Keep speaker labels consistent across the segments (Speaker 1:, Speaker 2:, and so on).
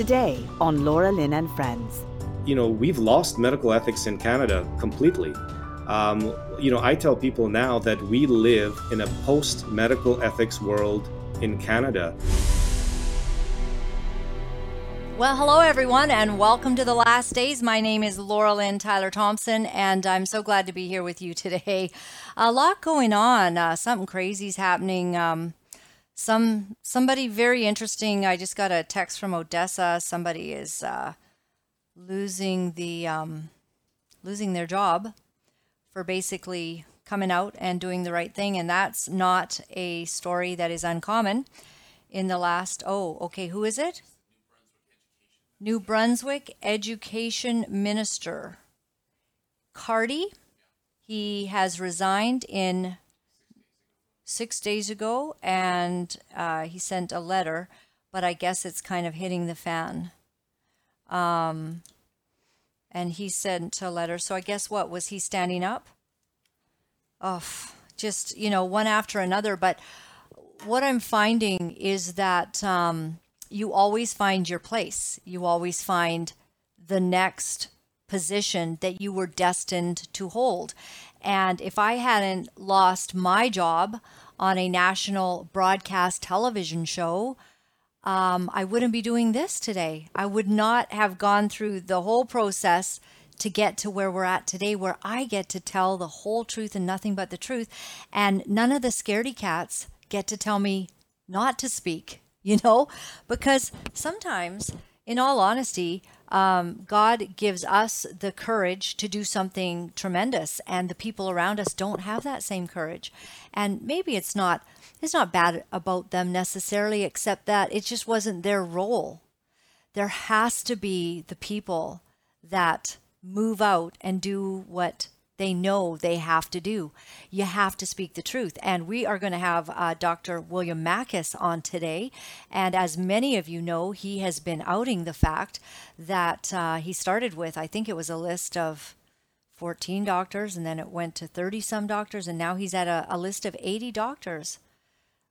Speaker 1: Today on Laura Lynn and Friends.
Speaker 2: You know, we've lost medical ethics in Canada completely. Um, you know, I tell people now that we live in a post medical ethics world in Canada.
Speaker 3: Well, hello everyone, and welcome to the last days. My name is Laura Lynn Tyler Thompson, and I'm so glad to be here with you today. A lot going on. Uh, something crazy's happening. Um, some somebody very interesting. I just got a text from Odessa. Somebody is uh, losing the um, losing their job for basically coming out and doing the right thing, and that's not a story that is uncommon. In the last, oh, okay, who is it? New Brunswick Education Minister Cardy. He has resigned in six days ago and uh, he sent a letter, but I guess it's kind of hitting the fan. Um, and he sent a letter. So I guess what? Was he standing up? Oh, just, you know, one after another. But what I'm finding is that. Um, you always find your place. You always find the next position that you were destined to hold. And if I hadn't lost my job on a national broadcast television show, um, I wouldn't be doing this today. I would not have gone through the whole process to get to where we're at today, where I get to tell the whole truth and nothing but the truth. And none of the scaredy cats get to tell me not to speak you know, because sometimes, in all honesty, um, God gives us the courage to do something tremendous, and the people around us don't have that same courage. And maybe it's not it's not bad about them necessarily, except that it just wasn't their role. There has to be the people that move out and do what they know they have to do. You have to speak the truth. And we are going to have uh, Dr. William Makis on today. And as many of you know, he has been outing the fact that uh, he started with, I think it was a list of 14 doctors, and then it went to 30 some doctors, and now he's at a, a list of 80 doctors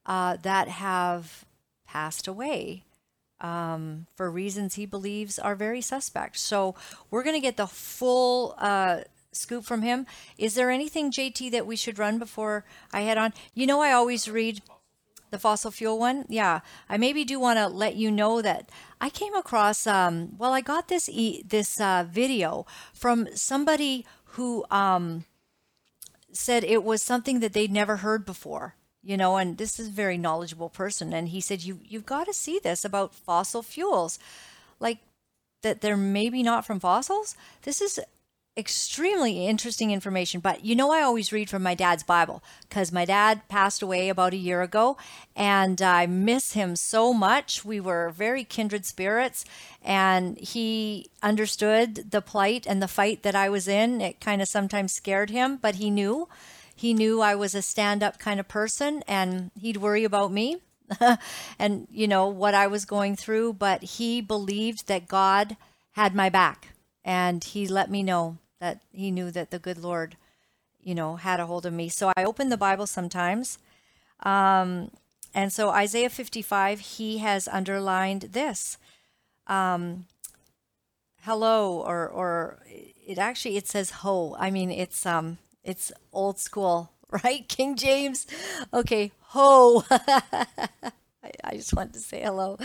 Speaker 3: uh, that have passed away. Um, for reasons he believes are very suspect. So we're going to get the full uh, scoop from him. Is there anything, JT, that we should run before I head on? You know, I always read the fossil fuel one. Yeah, I maybe do want to let you know that I came across. Um, well, I got this e- this uh, video from somebody who um, said it was something that they'd never heard before. You know, and this is a very knowledgeable person, and he said you you've got to see this about fossil fuels, like that they're maybe not from fossils. This is extremely interesting information. But you know, I always read from my dad's Bible because my dad passed away about a year ago and I miss him so much. We were very kindred spirits and he understood the plight and the fight that I was in. It kind of sometimes scared him, but he knew. He knew I was a stand up kind of person and he'd worry about me. and you know what I was going through, but he believed that God had my back and he let me know that he knew that the good Lord, you know, had a hold of me. So I open the Bible sometimes. Um, and so Isaiah 55, he has underlined this. Um, hello, or, or it actually, it says ho. I mean, it's, um, it's old school, right? King James. Okay. Ho. I, I just want to say hello.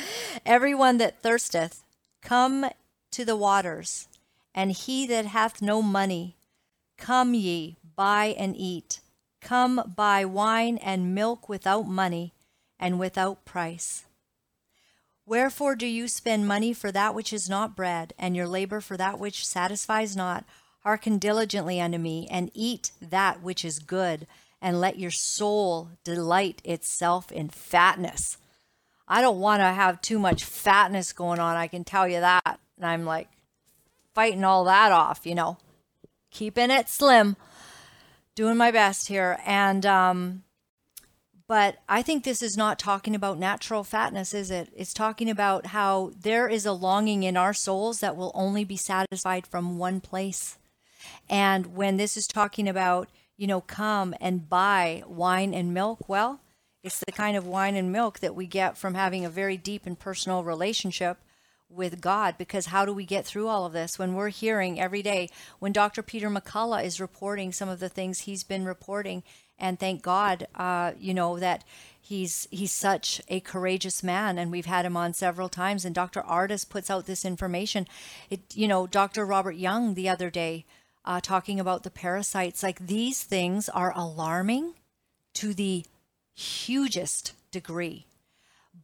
Speaker 3: Everyone that thirsteth, come to the waters and he that hath no money, come ye, buy and eat. Come buy wine and milk without money and without price. Wherefore do you spend money for that which is not bread, and your labor for that which satisfies not? Hearken diligently unto me, and eat that which is good, and let your soul delight itself in fatness. I don't want to have too much fatness going on, I can tell you that. And I'm like, fighting all that off, you know, keeping it slim, doing my best here. And, um, but I think this is not talking about natural fatness, is it? It's talking about how there is a longing in our souls that will only be satisfied from one place. And when this is talking about, you know, come and buy wine and milk, well, it's the kind of wine and milk that we get from having a very deep and personal relationship with God because how do we get through all of this when we're hearing every day when Dr. Peter McCullough is reporting some of the things he's been reporting and thank God uh, you know that he's he's such a courageous man and we've had him on several times and Dr. Ardis puts out this information it you know Dr. Robert Young the other day uh, talking about the parasites like these things are alarming to the hugest degree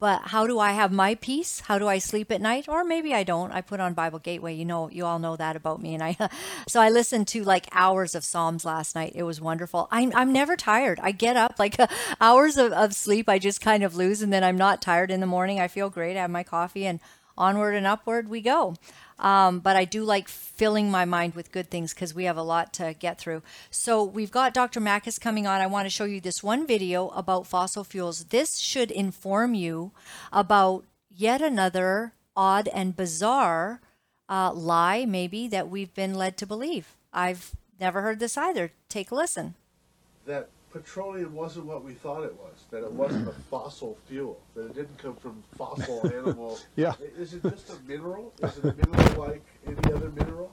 Speaker 3: but how do I have my peace? How do I sleep at night? Or maybe I don't. I put on Bible Gateway. You know, you all know that about me. And I, so I listened to like hours of Psalms last night. It was wonderful. I'm, I'm never tired. I get up like hours of, of sleep. I just kind of lose. And then I'm not tired in the morning. I feel great. I have my coffee and onward and upward we go. Um, but I do like filling my mind with good things because we have a lot to get through. So we've got Dr. Makis coming on. I want to show you this one video about fossil fuels. This should inform you about yet another odd and bizarre uh, lie, maybe, that we've been led to believe. I've never heard this either. Take a listen.
Speaker 4: That petroleum wasn't what we thought it was, that it wasn't a fossil fuel, that it didn't come from fossil animal.
Speaker 5: Yeah.
Speaker 4: Is it just a mineral? Is it a mineral like any other mineral?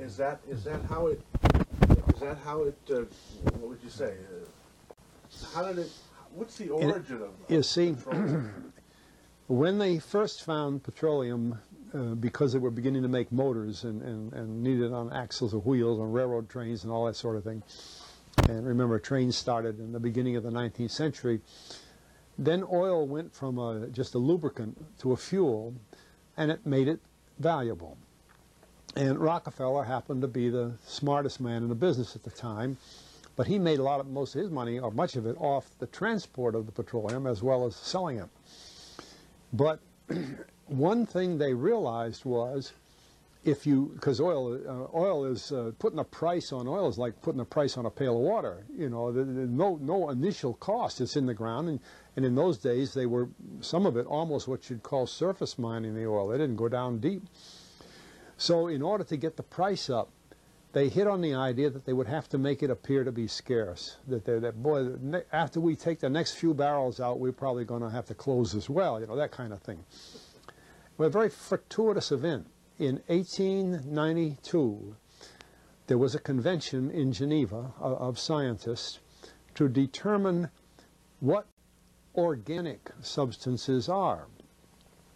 Speaker 4: Is that is that how it is that how it uh, what would you say? Uh, how did it what's the origin of
Speaker 5: You
Speaker 4: of
Speaker 5: see, when they first found petroleum, uh, because they were beginning to make motors and, and, and needed on axles of wheels on railroad trains and all that sort of thing, and remember trains started in the beginning of the 19th century, then oil went from a, just a lubricant to a fuel, and it made it valuable. And Rockefeller happened to be the smartest man in the business at the time, but he made a lot of most of his money, or much of it, off the transport of the petroleum as well as selling it. But one thing they realized was if you, because oil, uh, oil is uh, putting a price on oil is like putting a price on a pail of water. You know, the, the, no no initial cost. It's in the ground, and, and in those days they were some of it almost what you'd call surface mining the oil. They didn't go down deep. So in order to get the price up, they hit on the idea that they would have to make it appear to be scarce. That that boy, after we take the next few barrels out, we're probably going to have to close as well. You know that kind of thing. Well, a very fortuitous event. In 1892, there was a convention in Geneva of, of scientists to determine what organic substances are.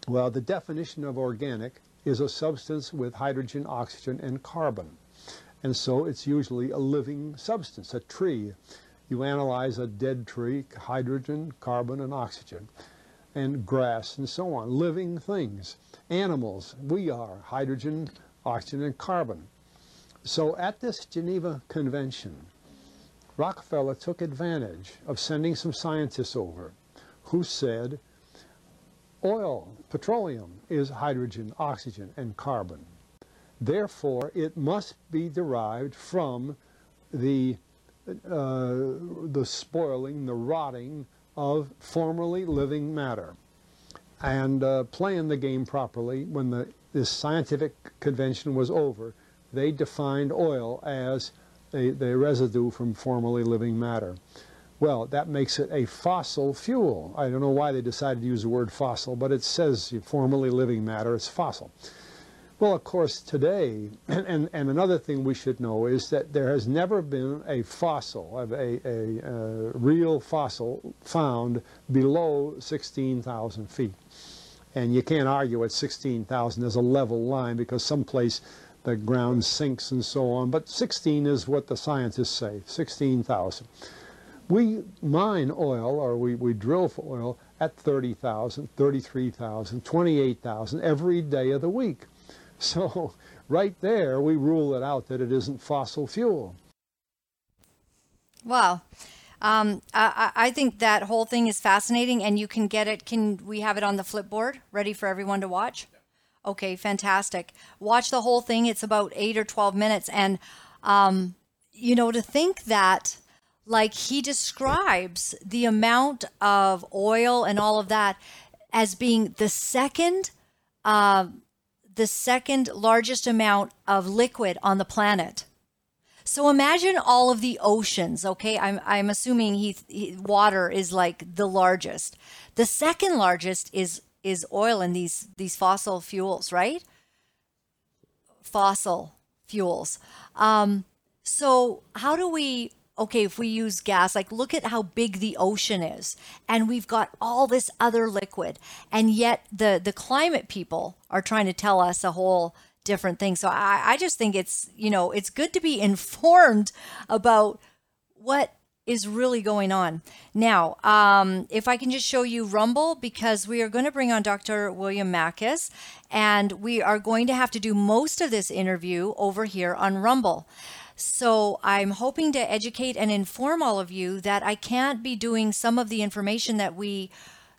Speaker 5: Well, the definition of organic is a substance with hydrogen, oxygen, and carbon. And so it's usually a living substance, a tree. You analyze a dead tree, hydrogen, carbon, and oxygen, and grass, and so on, living things. Animals, we are hydrogen, oxygen, and carbon. So at this Geneva Convention, Rockefeller took advantage of sending some scientists over who said oil, petroleum, is hydrogen, oxygen, and carbon. Therefore, it must be derived from the, uh, the spoiling, the rotting of formerly living matter. And uh, playing the game properly, when the, this scientific convention was over, they defined oil as a, the residue from formerly living matter. Well, that makes it a fossil fuel. I don't know why they decided to use the word fossil, but it says formerly living matter, it's fossil. Well, of course, today, and, and, and another thing we should know is that there has never been a fossil, a, a, a, a real fossil found below 16,000 feet. And you can't argue at 16,000 as a level line because someplace the ground sinks and so on. But 16 is what the scientists say, 16,000. We mine oil, or we, we drill for oil, at 30,000, 33,000, 28,000 every day of the week. So right there, we rule it out that it isn't fossil fuel.
Speaker 3: Wow. Um, I, I think that whole thing is fascinating, and you can get it. Can we have it on the flipboard ready for everyone to watch? Okay, fantastic. Watch the whole thing. It's about eight or 12 minutes. And, um, you know, to think that, like, he describes the amount of oil and all of that as being the second, uh, the second largest amount of liquid on the planet. So imagine all of the oceans, okay? I'm, I'm assuming he, he, water is like the largest. The second largest is is oil and these these fossil fuels, right? Fossil fuels. Um, so how do we okay, if we use gas, like look at how big the ocean is, and we've got all this other liquid, and yet the the climate people are trying to tell us a whole different thing. So I, I just think it's you know it's good to be informed about what is really going on. Now, um, if I can just show you Rumble, because we are going to bring on Dr. William Makis, and we are going to have to do most of this interview over here on Rumble. So I'm hoping to educate and inform all of you that I can't be doing some of the information that we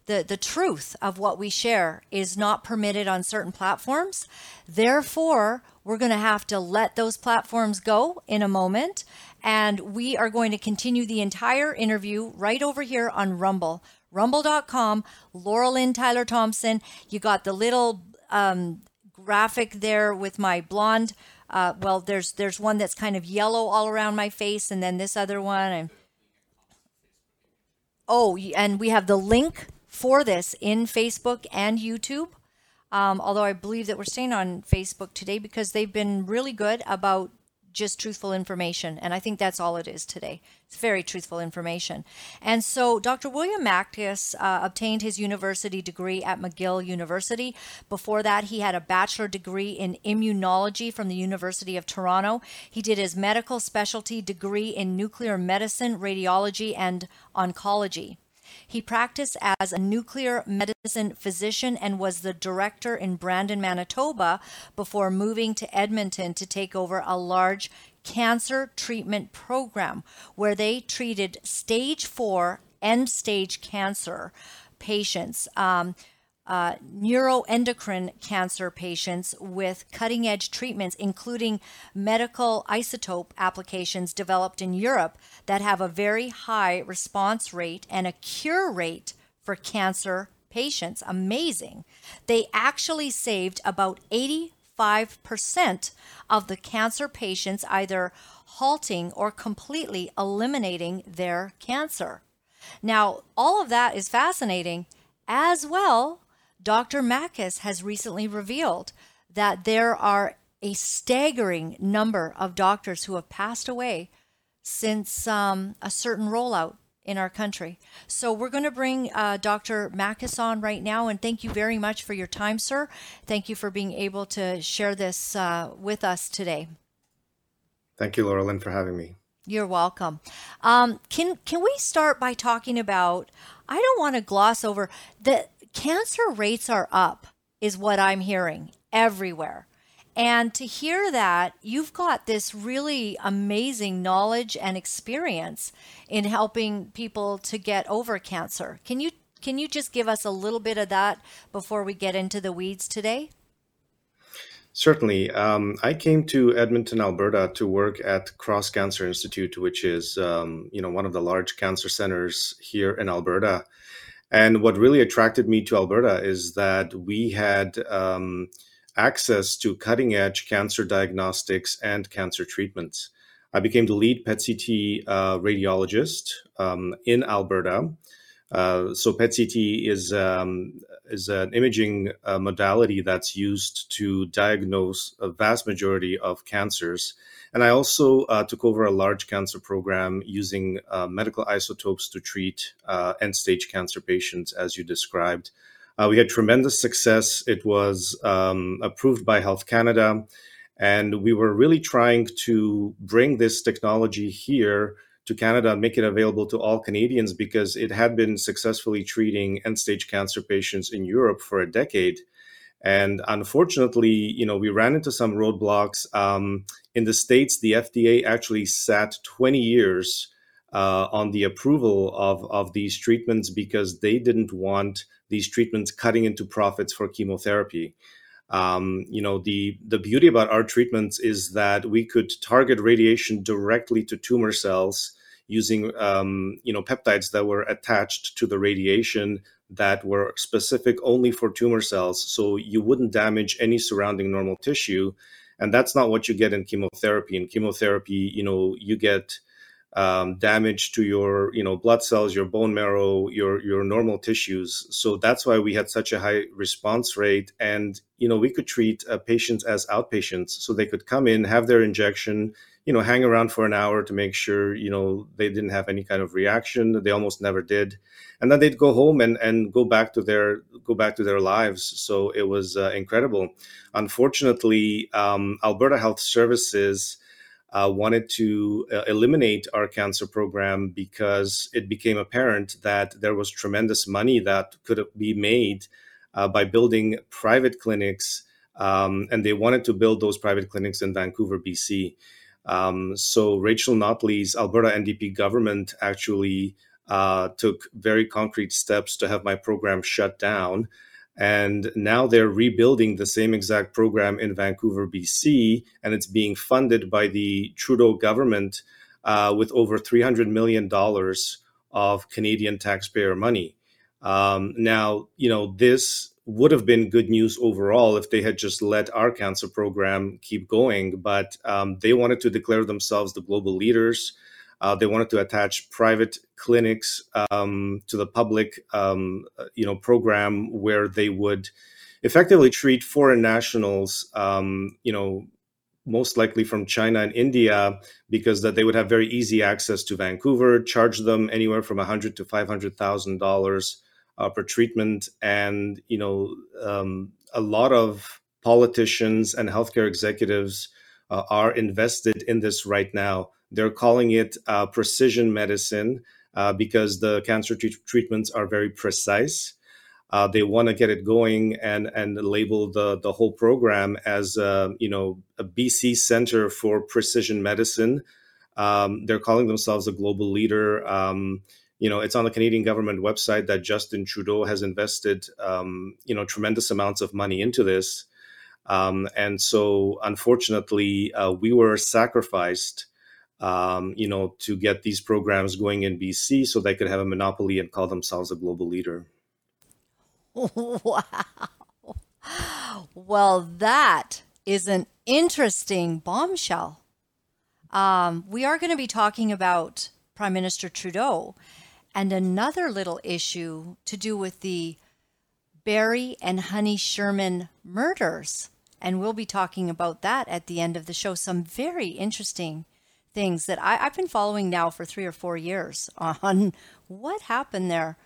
Speaker 3: the, the truth of what we share is not permitted on certain platforms. Therefore, we're going to have to let those platforms go in a moment. And we are going to continue the entire interview right over here on Rumble. Rumble.com, Laura Lynn Tyler Thompson. You got the little um, graphic there with my blonde uh, well, there's there's one that's kind of yellow all around my face, and then this other one. And oh, and we have the link for this in Facebook and YouTube. Um, although I believe that we're staying on Facebook today because they've been really good about just truthful information. And I think that's all it is today. It's very truthful information. And so Dr. William Makis uh, obtained his university degree at McGill University. Before that, he had a bachelor degree in immunology from the University of Toronto. He did his medical specialty degree in nuclear medicine, radiology, and oncology. He practiced as a nuclear medicine physician and was the director in Brandon, Manitoba, before moving to Edmonton to take over a large cancer treatment program where they treated stage four end stage cancer patients. Um, uh, neuroendocrine cancer patients with cutting edge treatments, including medical isotope applications developed in Europe that have a very high response rate and a cure rate for cancer patients. Amazing. They actually saved about 85% of the cancer patients, either halting or completely eliminating their cancer. Now, all of that is fascinating as well Dr. Makis has recently revealed that there are a staggering number of doctors who have passed away since um, a certain rollout in our country. So we're going to bring uh, Dr. Makis on right now, and thank you very much for your time, sir. Thank you for being able to share this uh, with us today.
Speaker 2: Thank you, Laura Lynn, for having me.
Speaker 3: You're welcome. Um, can can we start by talking about? I don't want to gloss over that cancer rates are up, is what I'm hearing everywhere. And to hear that, you've got this really amazing knowledge and experience in helping people to get over cancer. Can you can you just give us a little bit of that before we get into the weeds today?
Speaker 2: Certainly. Um, I came to Edmonton, Alberta, to work at Cross Cancer Institute, which is um, you know one of the large cancer centers here in Alberta. And what really attracted me to Alberta is that we had um, access to cutting edge cancer diagnostics and cancer treatments. I became the lead PET CT uh, radiologist um, in Alberta. Uh, so PET CT is um, is an imaging uh, modality that's used to diagnose a vast majority of cancers and I also uh, took over a large cancer program using uh, medical isotopes to treat uh, end stage cancer patients, as you described. Uh, we had tremendous success. It was um, approved by Health Canada. And we were really trying to bring this technology here to Canada and make it available to all Canadians because it had been successfully treating end stage cancer patients in Europe for a decade. And unfortunately, you know, we ran into some roadblocks. Um, in the States, the FDA actually sat 20 years uh, on the approval of, of these treatments because they didn't want these treatments cutting into profits for chemotherapy. Um, you know, the, the beauty about our treatments is that we could target radiation directly to tumor cells using, um, you know, peptides that were attached to the radiation that were specific only for tumor cells. So you wouldn't damage any surrounding normal tissue. And that's not what you get in chemotherapy. In chemotherapy, you know, you get um, damage to your you know blood cells, your bone marrow, your your normal tissues. So that's why we had such a high response rate, and you know we could treat uh, patients as outpatients, so they could come in, have their injection, you know, hang around for an hour to make sure you know they didn't have any kind of reaction. They almost never did, and then they'd go home and and go back to their go back to their lives. So it was uh, incredible. Unfortunately, um, Alberta Health Services uh, wanted to uh, eliminate our cancer program because it became apparent that there was tremendous money that could be made uh, by building private clinics. Um, and they wanted to build those private clinics in Vancouver, BC. Um, so Rachel Notley's Alberta NDP government actually uh, took very concrete steps to have my program shut down. And now they're rebuilding the same exact program in Vancouver, BC, and it's being funded by the Trudeau government uh, with over $300 million of Canadian taxpayer money. Um, now, you know, this would have been good news overall if they had just let our cancer program keep going, but um, they wanted to declare themselves the global leaders. Uh, they wanted to attach private clinics um, to the public, um, you know, program where they would effectively treat foreign nationals, um, you know, most likely from China and India, because that they would have very easy access to Vancouver, charge them anywhere from a hundred to five hundred thousand uh, dollars per treatment, and you know, um, a lot of politicians and healthcare executives uh, are invested in this right now. They're calling it uh, precision medicine uh, because the cancer t- treatments are very precise. Uh, they want to get it going and and label the the whole program as uh, you know a BC Center for Precision Medicine. Um, they're calling themselves a global leader. Um, you know, it's on the Canadian government website that Justin Trudeau has invested um, you know tremendous amounts of money into this. Um, and so, unfortunately, uh, we were sacrificed um, you know, to get these programs going in BC so they could have a monopoly and call themselves a global leader.
Speaker 3: Wow. Well, that is an interesting bombshell. Um, we are going to be talking about Prime Minister Trudeau and another little issue to do with the Barry and Honey Sherman murders. And we'll be talking about that at the end of the show. Some very interesting things that I, I've been following now for three or four years on what happened there.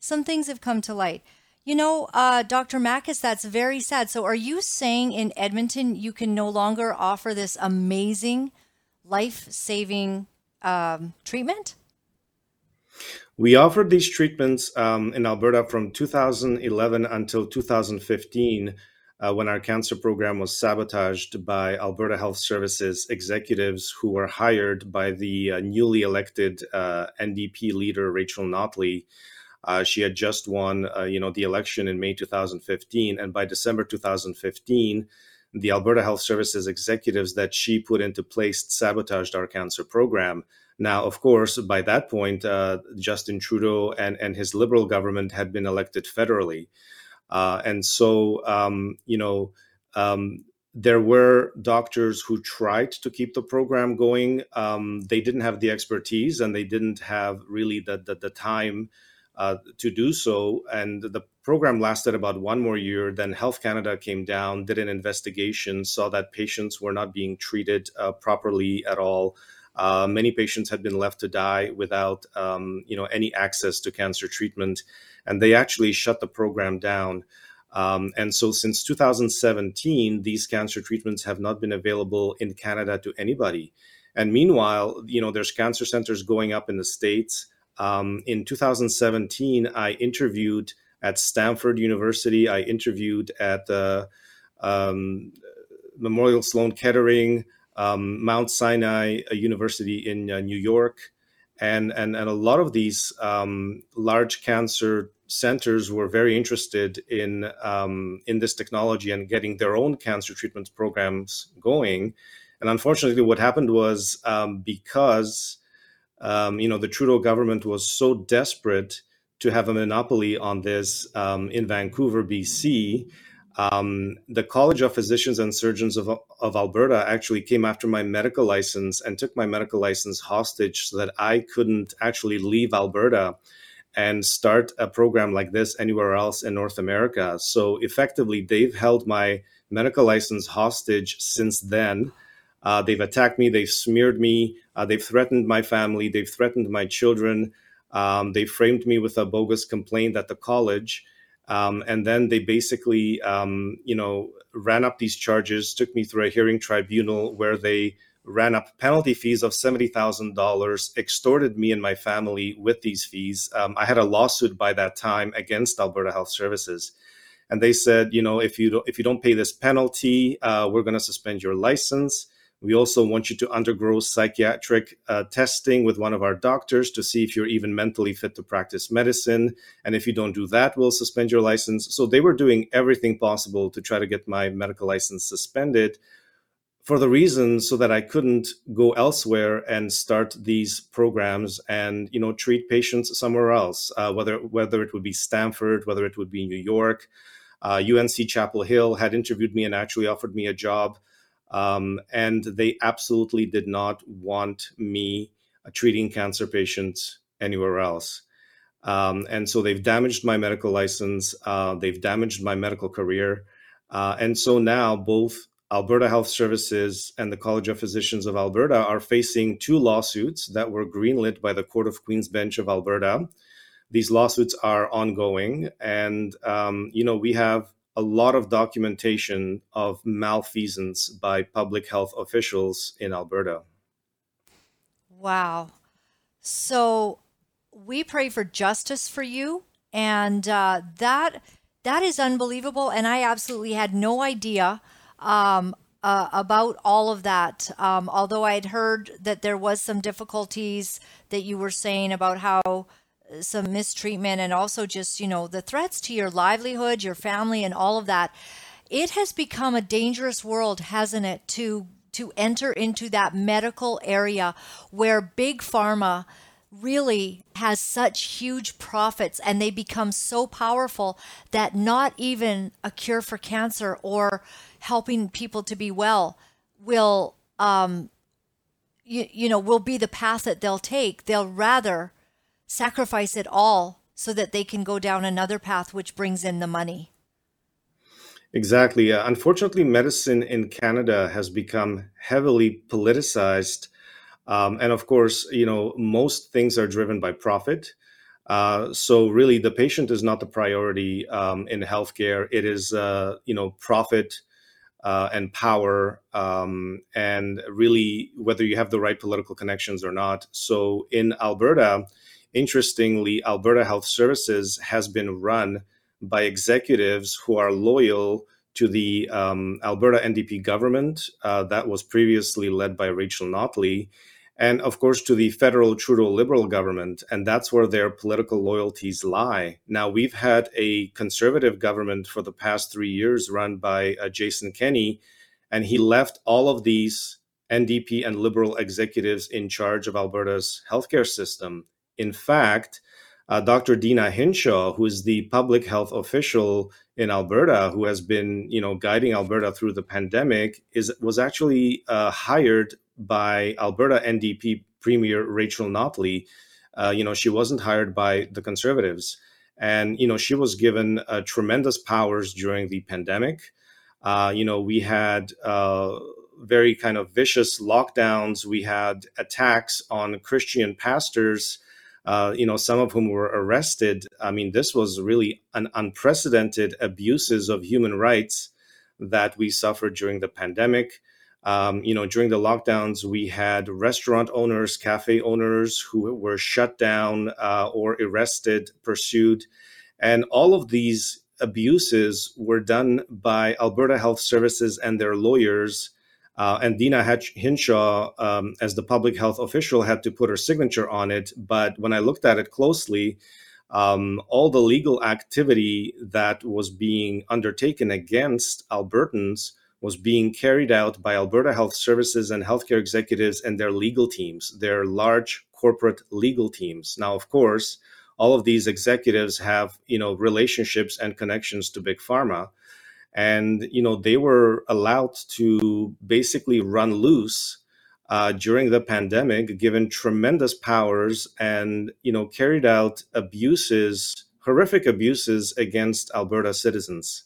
Speaker 3: Some things have come to light. You know, uh, Dr. Makis, that's very sad. So, are you saying in Edmonton you can no longer offer this amazing, life saving um, treatment?
Speaker 2: We offered these treatments um, in Alberta from 2011 until 2015 uh, when our cancer program was sabotaged by Alberta Health Services executives who were hired by the uh, newly elected uh, NDP leader Rachel Notley. Uh, she had just won, uh, you know, the election in May 2015, and by December 2015, the Alberta Health Services executives that she put into place sabotaged our cancer program. Now, of course, by that point, uh, Justin Trudeau and, and his Liberal government had been elected federally. Uh, and so, um, you know, um, there were doctors who tried to keep the program going. Um, they didn't have the expertise and they didn't have really the, the, the time uh, to do so. And the program lasted about one more year. Then Health Canada came down, did an investigation, saw that patients were not being treated uh, properly at all. Uh, many patients had been left to die without, um, you know, any access to cancer treatment, and they actually shut the program down. Um, and so, since 2017, these cancer treatments have not been available in Canada to anybody. And meanwhile, you know, there's cancer centers going up in the states. Um, in 2017, I interviewed at Stanford University. I interviewed at the um, Memorial Sloan Kettering um, Mount Sinai University in uh, New York, and, and and a lot of these um, large cancer centers were very interested in um, in this technology and getting their own cancer treatment programs going. And unfortunately, what happened was um, because um, you know the Trudeau government was so desperate to have a monopoly on this um, in Vancouver, BC Um, the College of Physicians and Surgeons of, of Alberta actually came after my medical license and took my medical license hostage so that I couldn't actually leave Alberta and start a program like this anywhere else in North America. So effectively, they've held my medical license hostage since then. Uh, they've attacked me, they've smeared me, uh, they've threatened my family, they've threatened my children. Um, they framed me with a bogus complaint at the college. Um, and then they basically, um, you know, ran up these charges, took me through a hearing tribunal where they ran up penalty fees of $70,000, extorted me and my family with these fees. Um, I had a lawsuit by that time against Alberta Health Services. And they said, you know, if you don't, if you don't pay this penalty, uh, we're going to suspend your license. We also want you to undergo psychiatric uh, testing with one of our doctors to see if you're even mentally fit to practice medicine. And if you don't do that, we'll suspend your license. So they were doing everything possible to try to get my medical license suspended for the reason so that I couldn't go elsewhere and start these programs and you know treat patients somewhere else, uh, whether whether it would be Stanford, whether it would be New York. Uh, UNC Chapel Hill had interviewed me and actually offered me a job um, and they absolutely did not want me uh, treating cancer patients anywhere else. Um, and so they've damaged my medical license, uh, they've damaged my medical career. Uh, and so now both Alberta Health Services and the College of Physicians of Alberta are facing two lawsuits that were greenlit by the Court of Queen's Bench of Alberta. These lawsuits are ongoing, and um, you know we have a lot of documentation of malfeasance by public health officials in Alberta.
Speaker 3: Wow. So we pray for justice for you, and uh, that that is unbelievable. And I absolutely had no idea um, uh, about all of that. Um, although I'd heard that there was some difficulties that you were saying about how some mistreatment and also just, you know, the threats to your livelihood, your family, and all of that. It has become a dangerous world, hasn't it, to to enter into that medical area where big pharma really has such huge profits and they become so powerful that not even a cure for cancer or helping people to be well will um you, you know will be the path that they'll take they'll rather sacrifice it all so that they can go down another path which brings in the money.
Speaker 2: Exactly. Uh, unfortunately, medicine in Canada has become heavily politicized. Um, and of course, you know, most things are driven by profit. Uh, so really, the patient is not the priority um, in healthcare. It is, uh, you know, profit uh, and power, um, and really whether you have the right political connections or not. So in Alberta, Interestingly, Alberta Health Services has been run by executives who are loyal to the um, Alberta NDP government uh, that was previously led by Rachel Notley, and of course to the federal Trudeau Liberal government. And that's where their political loyalties lie. Now, we've had a conservative government for the past three years run by uh, Jason Kenney, and he left all of these NDP and Liberal executives in charge of Alberta's healthcare system. In fact, uh, Dr. Deena Hinshaw, who is the public health official in Alberta, who has been, you know, guiding Alberta through the pandemic, is was actually uh, hired by Alberta NDP Premier Rachel Notley. Uh, you know, she wasn't hired by the Conservatives, and you know, she was given uh, tremendous powers during the pandemic. Uh, you know, we had uh, very kind of vicious lockdowns. We had attacks on Christian pastors uh, you know, some of whom were arrested. I mean, this was really an unprecedented abuses of human rights that we suffered during the pandemic. Um, you know, during the lockdowns, we had restaurant owners, cafe owners who were shut down uh, or arrested, pursued. And all of these abuses were done by Alberta Health Services and their lawyers uh, and Deena Hinshaw, um, as the public health official, had to put her signature on it. But when I looked at it closely, um, all the legal activity that was being undertaken against Albertans was being carried out by Alberta Health Services and healthcare executives and their legal teams, their large corporate legal teams. Now, of course, all of these executives have you know relationships and connections to big pharma and you know they were allowed to basically run loose uh, during the pandemic, given tremendous powers, and you know carried out abuses, horrific abuses against Alberta citizens.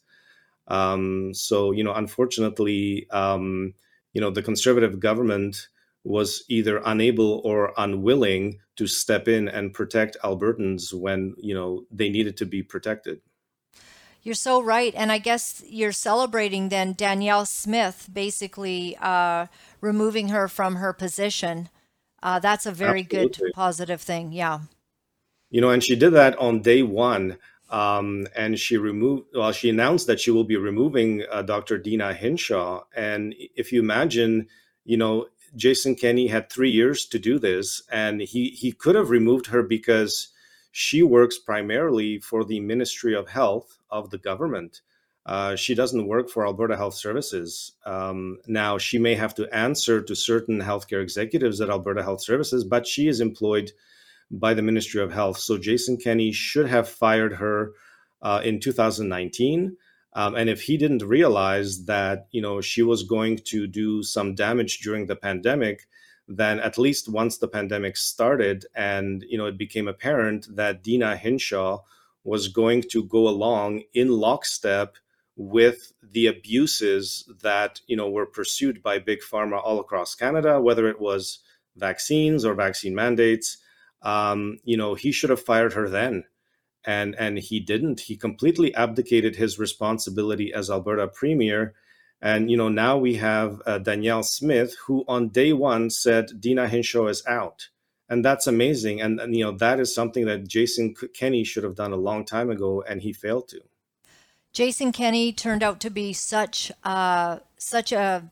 Speaker 2: Um, so you know, unfortunately, um, you know the conservative government was either unable or unwilling to step in and protect Albertans when you know they needed to be protected.
Speaker 3: You're so right, and I guess you're celebrating then Danielle Smith basically uh, removing her from her position. Uh, that's a very Absolutely. good positive thing. Yeah.
Speaker 2: You know, and she did that on day one. Um, and she removed, well, she announced that she will be removing uh, Dr. Deena Hinshaw. And if you imagine, you know, Jason Kenney had three years to do this, and he he could have removed her because she works primarily for the Ministry of Health of the government. Uh, she doesn't work for Alberta Health Services. Um, now, she may have to answer to certain healthcare executives at Alberta Health Services, but she is employed by the Ministry of Health. So Jason Kenney should have fired her uh, in 2019. Um, and if he didn't realize that you know she was going to do some damage during the pandemic, then at least once the pandemic started and you know it became apparent that Deena Hinshaw was going to go along in lockstep with the abuses that you know were pursued by big pharma all across Canada, whether it was vaccines or vaccine mandates. Um, you know, he should have fired her then. And and he didn't. He completely abdicated his responsibility as alberta premier. And you know now we have uh, danielle smith who on day one said Deena hinshaw is out and that's amazing and, and you know that is something that jason kenney should have done a long time ago and he failed to
Speaker 3: jason kenney turned out to be such uh such a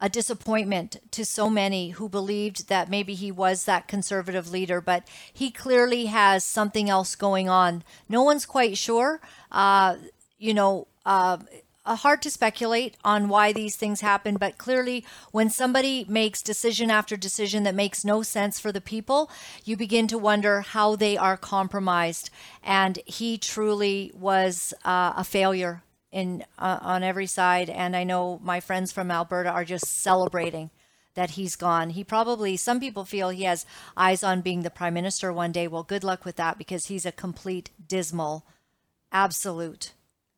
Speaker 3: a disappointment to so many who believed that maybe he was that conservative leader, but he clearly has something else going on. No one's quite sure. Uh, you know, uh, uh, hard to speculate on why these things happen, but clearly, when somebody makes decision after decision that makes no sense for the people, you begin to wonder how they are compromised. And he truly was uh, a failure in uh, on every side. And i know my friends from alberta are just celebrating that he's gone. He probably some people feel he has eyes on being the prime minister one day. Well good luck with that because he's a complete dismal absolute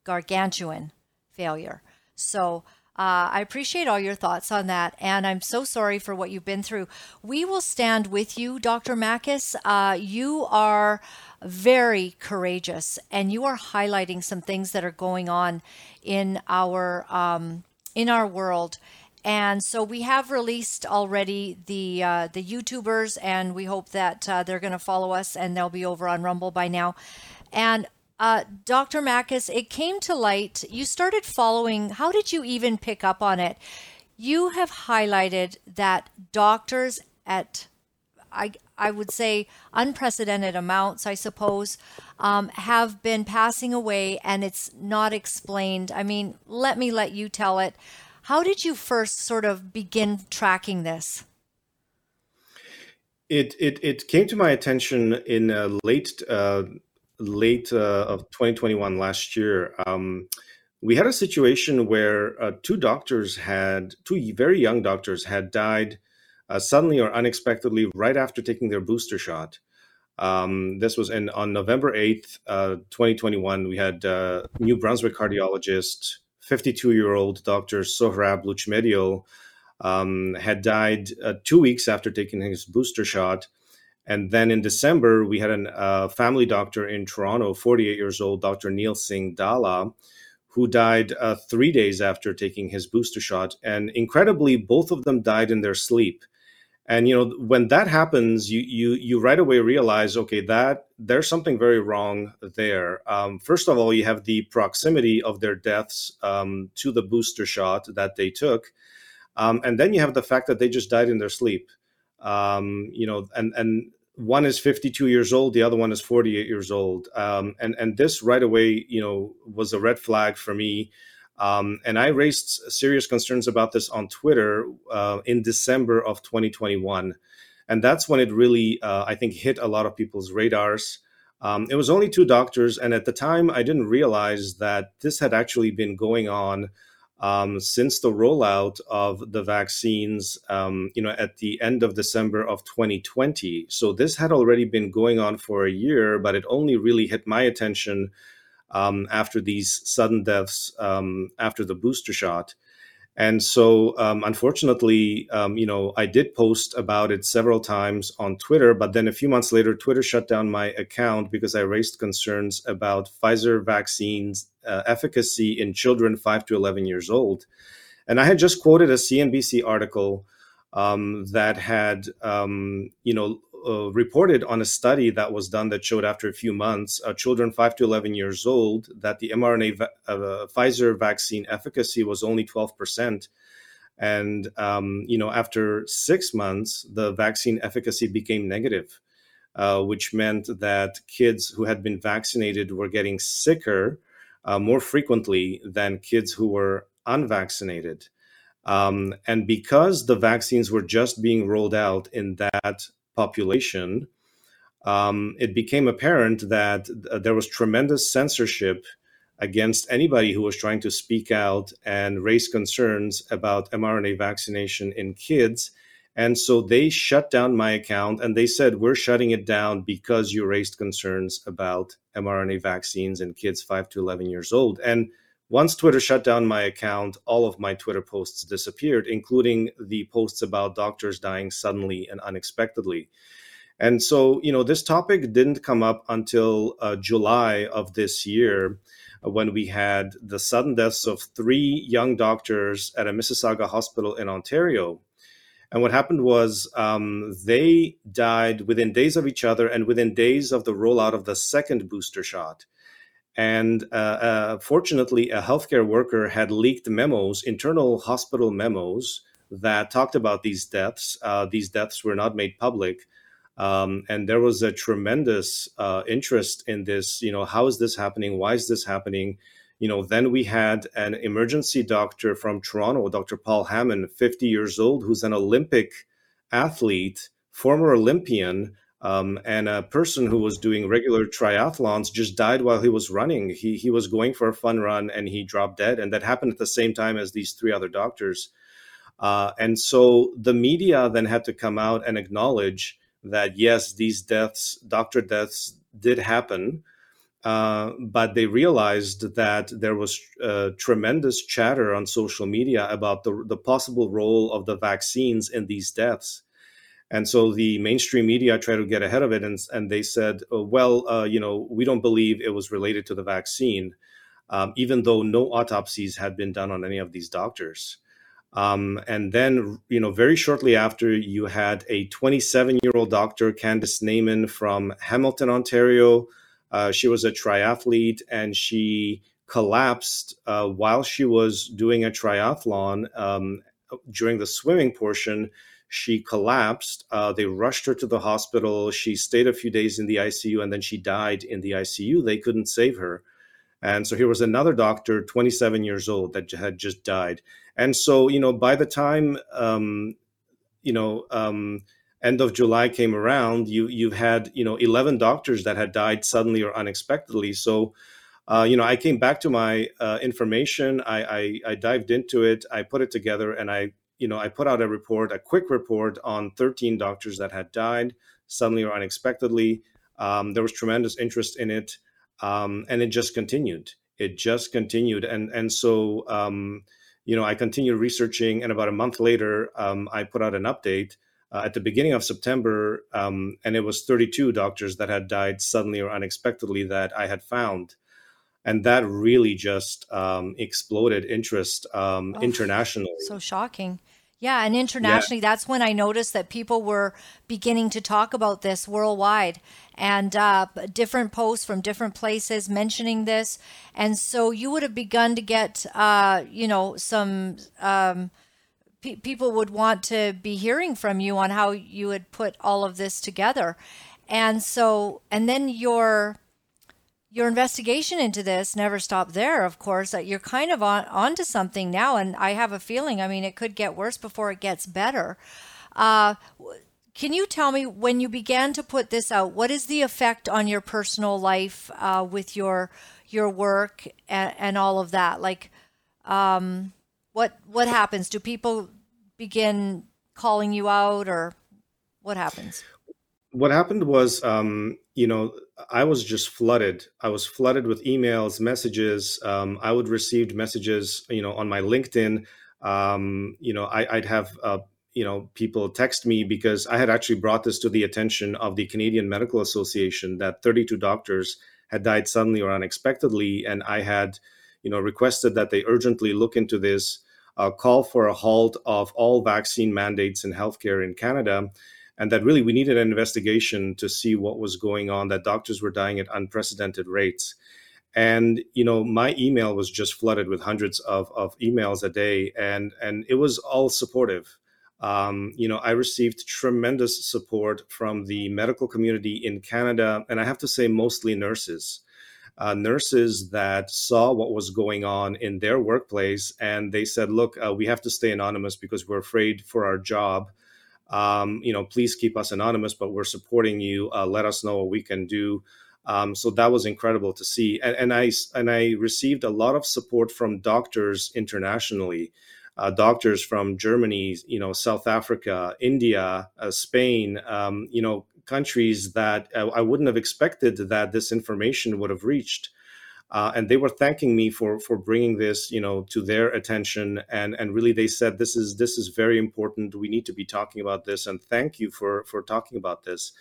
Speaker 3: gargantuan failure so uh, I appreciate all your thoughts on that, and I'm so sorry for what you've been through. We will stand with you, Dr. Makis. Uh, you are very courageous, and you are highlighting some things that are going on in our um, in our world. And so we have released already the uh, the YouTubers, and we hope that uh, they're going to follow us, and they'll be over on Rumble by now. And uh, Dr. Makis, it came to light. You started following. How did you even pick up on it? You have highlighted that doctors at, I, I would say, unprecedented amounts, I suppose, um, have been passing away and it's not explained. I mean, let me let you tell it. How did you first sort of begin tracking this?
Speaker 2: It, it, it came to my attention in uh, late uh, late uh, of 2021 last year, um, we had a situation where uh, two doctors had, two very young doctors had died uh, suddenly or unexpectedly right after taking their booster shot. Um, this was in on November 8th, uh, 2021. We had uh, New Brunswick cardiologist, 52 year old Dr. Sohrab Lutchmedial, um, had died uh, two weeks after taking his booster shot. And then in December, we had a uh, family doctor in Toronto, 48 years old, Dr. Neil Singh Dhalla, who died uh, three days after taking his booster shot. And incredibly, both of them died in their sleep. And you know, when that happens, you you you right away realize, okay, that there's something very wrong there. Um, first of all, you have the proximity of their deaths um, to the booster shot that they took, um, and then you have the fact that they just died in their sleep. Um, you know, and and one is 52 years old the other one is 48 years old. Um, and and this right away you know was a red flag for me. Um, and i raised serious concerns about this on twitter uh, in december of 2021 and that's when it really uh, i think hit a lot of people's radars. Um, it was only two doctors, and at the time, I didn't realize that this had actually been going on um, since the rollout of the vaccines, um, you know, at the end of December of 2020. So this had already been going on for a year, but it only really hit my attention um, after these sudden deaths um, after the booster shot. And so, um, unfortunately, um, you know, I did post about it several times on Twitter, but then a few months later, Twitter shut down my account because I raised concerns about Pfizer vaccines uh, efficacy in children 5 to 11 years old. And I had just quoted a CNBC article um, that had, um, you know, uh, reported on a study that was done that showed after a few months, uh, children 5 to 11 years old, that the mRNA va- uh, Pfizer vaccine efficacy was only 12%. And, um, you know, after six months, the vaccine efficacy became negative, uh, which meant that kids who had been vaccinated were getting sicker uh, more frequently than kids who were unvaccinated. Um, and because the vaccines were just being rolled out in that population, um, it became apparent that th- there was tremendous censorship against anybody who was trying to speak out and raise concerns about mRNA vaccination in kids. And so they shut down my account and they said, We're shutting it down because you raised concerns about mRNA vaccines in kids 5 to 11 years old. And once Twitter shut down my account, all of my Twitter posts disappeared, including the posts about doctors dying suddenly and unexpectedly. And so, you know, this topic didn't come up until uh, July of this year uh, when we had the sudden deaths of three young doctors at a Mississauga hospital in Ontario. And what happened was um, they died within days of each other and within days of the rollout of the second booster shot. And uh, uh, fortunately, a healthcare worker had leaked memos, internal hospital memos, that talked about these deaths. Uh, these deaths were not made public. Um, and there was a tremendous uh, interest in this. You know, how is this happening? Why is this happening? You know, then we had an emergency doctor from Toronto, Dr. Paul Hammond, 50 years old, who's an Olympic athlete, former Olympian, um, and a person who was doing regular triathlons just died while he was running. He he was going for a fun run and he dropped dead, and that happened at the same time as these three other doctors. Uh, and so the media then had to come out and acknowledge that yes, these deaths, doctor deaths, did happen. Uh, but they realized that there was uh, tremendous chatter on social media about the, the possible role of the vaccines in these deaths. And so the mainstream media tried to get ahead of it, and, and they said, oh, well, uh, you know, we don't believe it was related to the vaccine, um, even though no autopsies had been done on any of these doctors. Um, and then, you know, very shortly after, you had a 27 year old doctor, Candice Naiman from Hamilton, Ontario. Uh, she was a triathlete and she collapsed uh, while she was doing a triathlon um, during the swimming portion she collapsed. Uh, they rushed her to the hospital. She stayed a few days in the ICU and then she died in the ICU. They couldn't save her. And so here was another doctor, 27 years old, that had just died. And so, you know, by the time, um, you know, um, end of July came around, you you've had you know 11 doctors that had died suddenly or unexpectedly. So, uh, you know, I came back to my uh, information. I, I, I dived into it. I put it together, and I you know, I put out a report, a quick report on 13 doctors that had died suddenly or unexpectedly. Um, there was tremendous interest in it, um, and it just continued. It just continued, and and so um, you know, I continued researching, and about a month later, um, I put out an update uh, at the beginning of September, um, and it was 32 doctors that had died suddenly or unexpectedly that I had found and that really just um, exploded interest um, oh, internationally.
Speaker 3: So shocking. Yeah, and internationally, yeah. that's when I noticed that people were beginning to talk about this worldwide and uh, different posts from different places mentioning this. And so you would have begun to get, uh, you know, some um, pe- people would want to be hearing from you on how you would put all of this together. And so, and then your your investigation into this never stopped there, of course. You're kind of on onto something now, and I have a feeling. I mean, it could get worse before it gets better. Uh, can you tell me when you began to put this out, what is the effect on your personal life uh, with your your work and, and all of that? Like, um, what what happens? Do people begin calling you out, or what happens?
Speaker 2: What happened was, um, you know, I was just flooded. I was flooded with emails, messages. Um, I would receive messages, you know, on my LinkedIn. Um, you know, I, would have, uh, you know, people text me because I had actually brought this to the attention of the Canadian Medical Association that 32 doctors had died suddenly or unexpectedly, and I had, you know, requested that they urgently look into this, uh, call for a halt of all vaccine mandates in healthcare in Canada and that really we needed an investigation to see what was going on that doctors were dying at unprecedented rates. And you know my email was just flooded with hundreds of, of emails a day and and it was all supportive. Um, you know i received tremendous support from the medical community in canada and i have to say mostly nurses. Uh, nurses that saw what was going on in their workplace and they said look uh, we have to stay anonymous because we're afraid for our job um, you know, please keep us anonymous, but we're supporting you. Uh, let us know what we can do. Um, so that was incredible to see, and, and, I and I received a lot of support from doctors internationally, uh, doctors from Germany, you know, South Africa, India, uh, Spain, um, you know, countries that uh, I wouldn't have expected that this information would have reached uh, and they were thanking me for for bringing this you know to their attention. And and really they said this is this is very important. We need to be talking about this and thank you for for talking about this.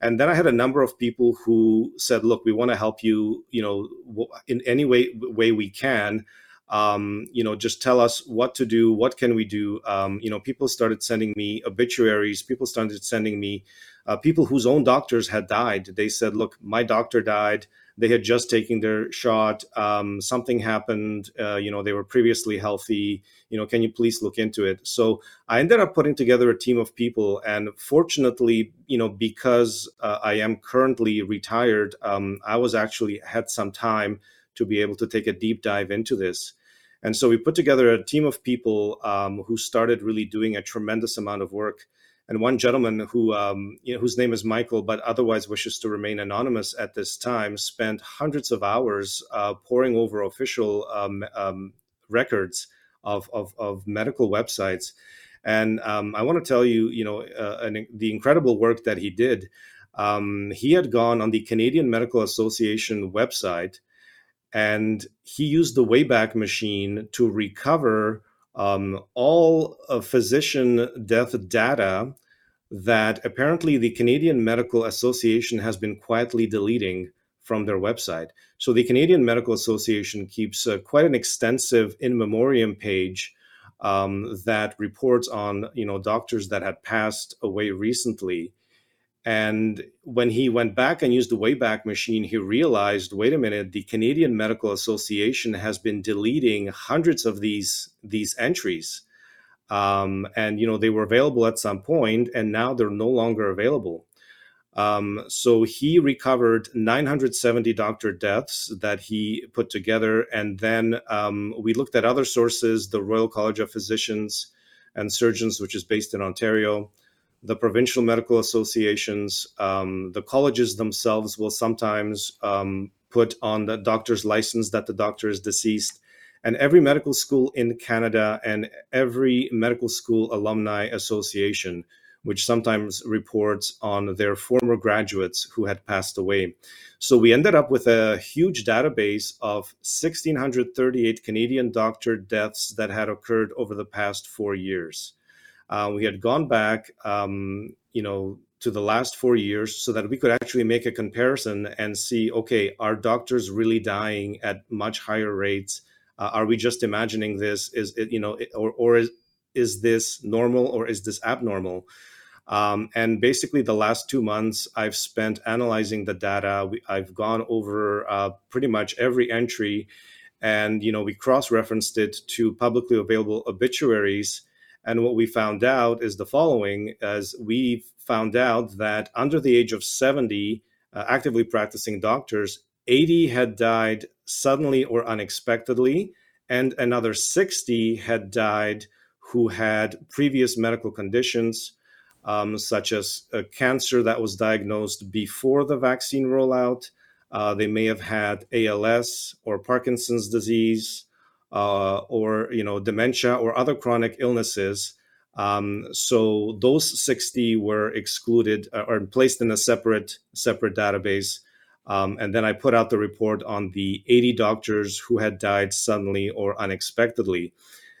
Speaker 2: And then i had a number of people who said look we want to help you you know in any way way we can. Um, you know just tell us what to do what can we do? Um, you know people started sending me obituaries people started sending me uh, people whose own doctors had died. They said look my doctor died they had just taken their shot. Um, something happened uh, you know they were previously healthy. You know can you please look into it? So i ended up putting together a team of people and fortunately you know because uh, i am currently retired um, i was actually had some time to be able to take a deep dive into this. And so we put together a team of people um, who started really doing a tremendous amount of work and one gentleman who um, you know, whose name is Michael, but otherwise wishes to remain anonymous at this time, spent hundreds of hours uh, poring over official um, um, records of, of, of, medical websites. And um, I want to tell you, you know, uh, an, the incredible work that he did. Um, he had gone on the Canadian Medical Association website, and he used the Wayback Machine to recover um, all physician death data that apparently the Canadian Medical Association has been quietly deleting from their website. So the Canadian Medical Association keeps uh, quite an extensive in memoriam page um, that reports on you know doctors that had passed away recently. And when he went back and used the Wayback Machine, he realized wait a minute, the Canadian Medical Association has been deleting hundreds of these, these entries. Um, and, you know, they were available at some point and now they're no longer available. Um, so he recovered 970 doctor deaths that he put together. And then um, we looked at other sources, the Royal College of Physicians and Surgeons, which is based in Ontario the provincial medical associations, um, the colleges themselves will sometimes um, put on the doctor's license that the doctor is deceased. And every medical school in Canada and every medical school alumni association, which sometimes reports on their former graduates who had passed away. So we ended up with a huge database of 1,638 Canadian doctor deaths that had occurred over the past four years. Uh, we had gone back, um, you know, to the last four years so that we could actually make a comparison and see, okay, are doctors really dying at much higher rates? Uh, are we just imagining this? Is it, you know, or, or is, is this normal or is this abnormal? Um, and basically, the last two months, I've spent analyzing the data. We, I've gone over uh, pretty much every entry, and you know, we cross-referenced it to publicly available obituaries and what we found out is the following as we found out that under the age of 70, uh, actively practicing doctors, 80 had died suddenly or unexpectedly, and another 60 had died who had previous medical conditions. um, such as a cancer that was diagnosed before the vaccine rollout. Uh, they may have had ALS or Parkinson's disease, uh, or you know dementia or other chronic illnesses. Um, so those 60 were excluded uh, or placed in a separate separate database. Um, and then I put out the report on the 80 doctors who had died suddenly or unexpectedly.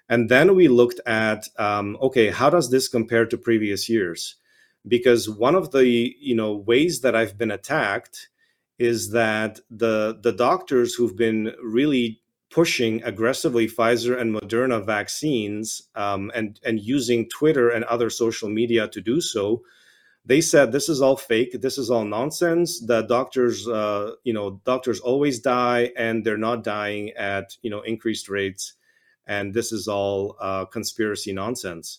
Speaker 2: And then we looked at um, okay, how does this compare to previous years? Because one of the you know ways that I've been attacked is that the the doctors who've been really pushing aggressively Pfizer and Moderna vaccines um, and and using Twitter and other social media to do so, they said this is all fake, this is all nonsense. The doctors, uh, you know, doctors always die, and they're not dying at you know increased rates, and this is all uh, conspiracy nonsense.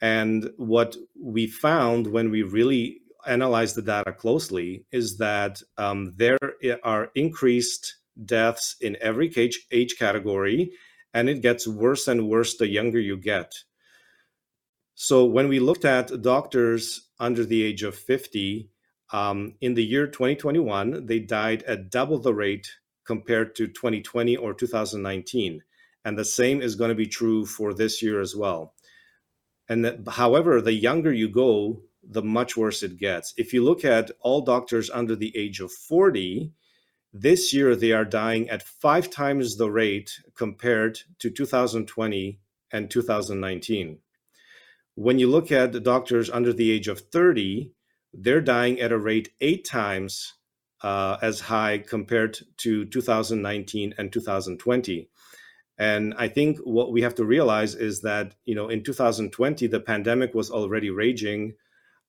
Speaker 2: And what we found when we really analyzed the data closely is that um, there are increased deaths in every age, age category, and it gets worse and worse the younger you get. So when we looked at doctors under the age of 50, um, in the year 2021, they died at double the rate compared to 2020 or 2019. And the same is going to be true for this year as well. And that, however, the younger you go, the much worse it gets. If you look at all doctors under the age of 40, this year, they are dying at five times the rate compared to 2020 and 2019. When you look at the doctors under the age of 30, they're dying at a rate eight times uh, as high compared to 2019 and 2020. And I think what we have to realize is that, you know, in 2020, the pandemic was already raging.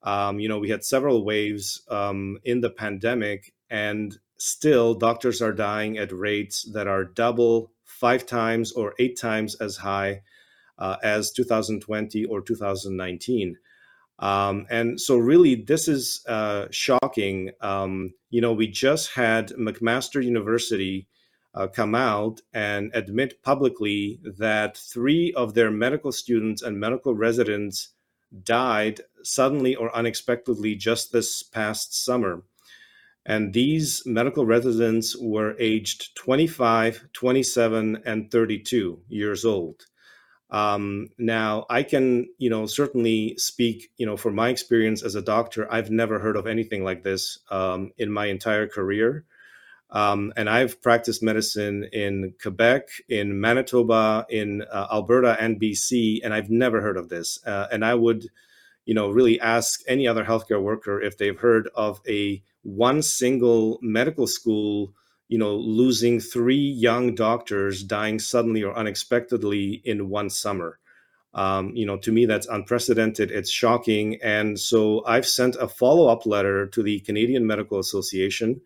Speaker 2: Um, you know, we had several waves um, in the pandemic, and still doctors are dying at rates that are double, five times, or eight times as high uh, as 2020 or 2019. Um, and so, really, this is uh, shocking. Um, you know, we just had McMaster University uh, come out and admit publicly that three of their medical students and medical residents died suddenly or unexpectedly just this past summer. And these medical residents were aged 25, 27, and 32 years old. Um, now, I can, you know, certainly speak, you know, from my experience as a doctor. I've never heard of anything like this um, in my entire career. Um, and I've practiced medicine in Quebec, in Manitoba, in uh, Alberta, and BC, and I've never heard of this. Uh, and I would, you know, really ask any other healthcare worker if they've heard of a one single medical school you know losing three young doctors dying suddenly or unexpectedly in one summer. Um, you know to me that's unprecedented. It's shocking. And so i've sent a follow-up letter to the canadian medical association.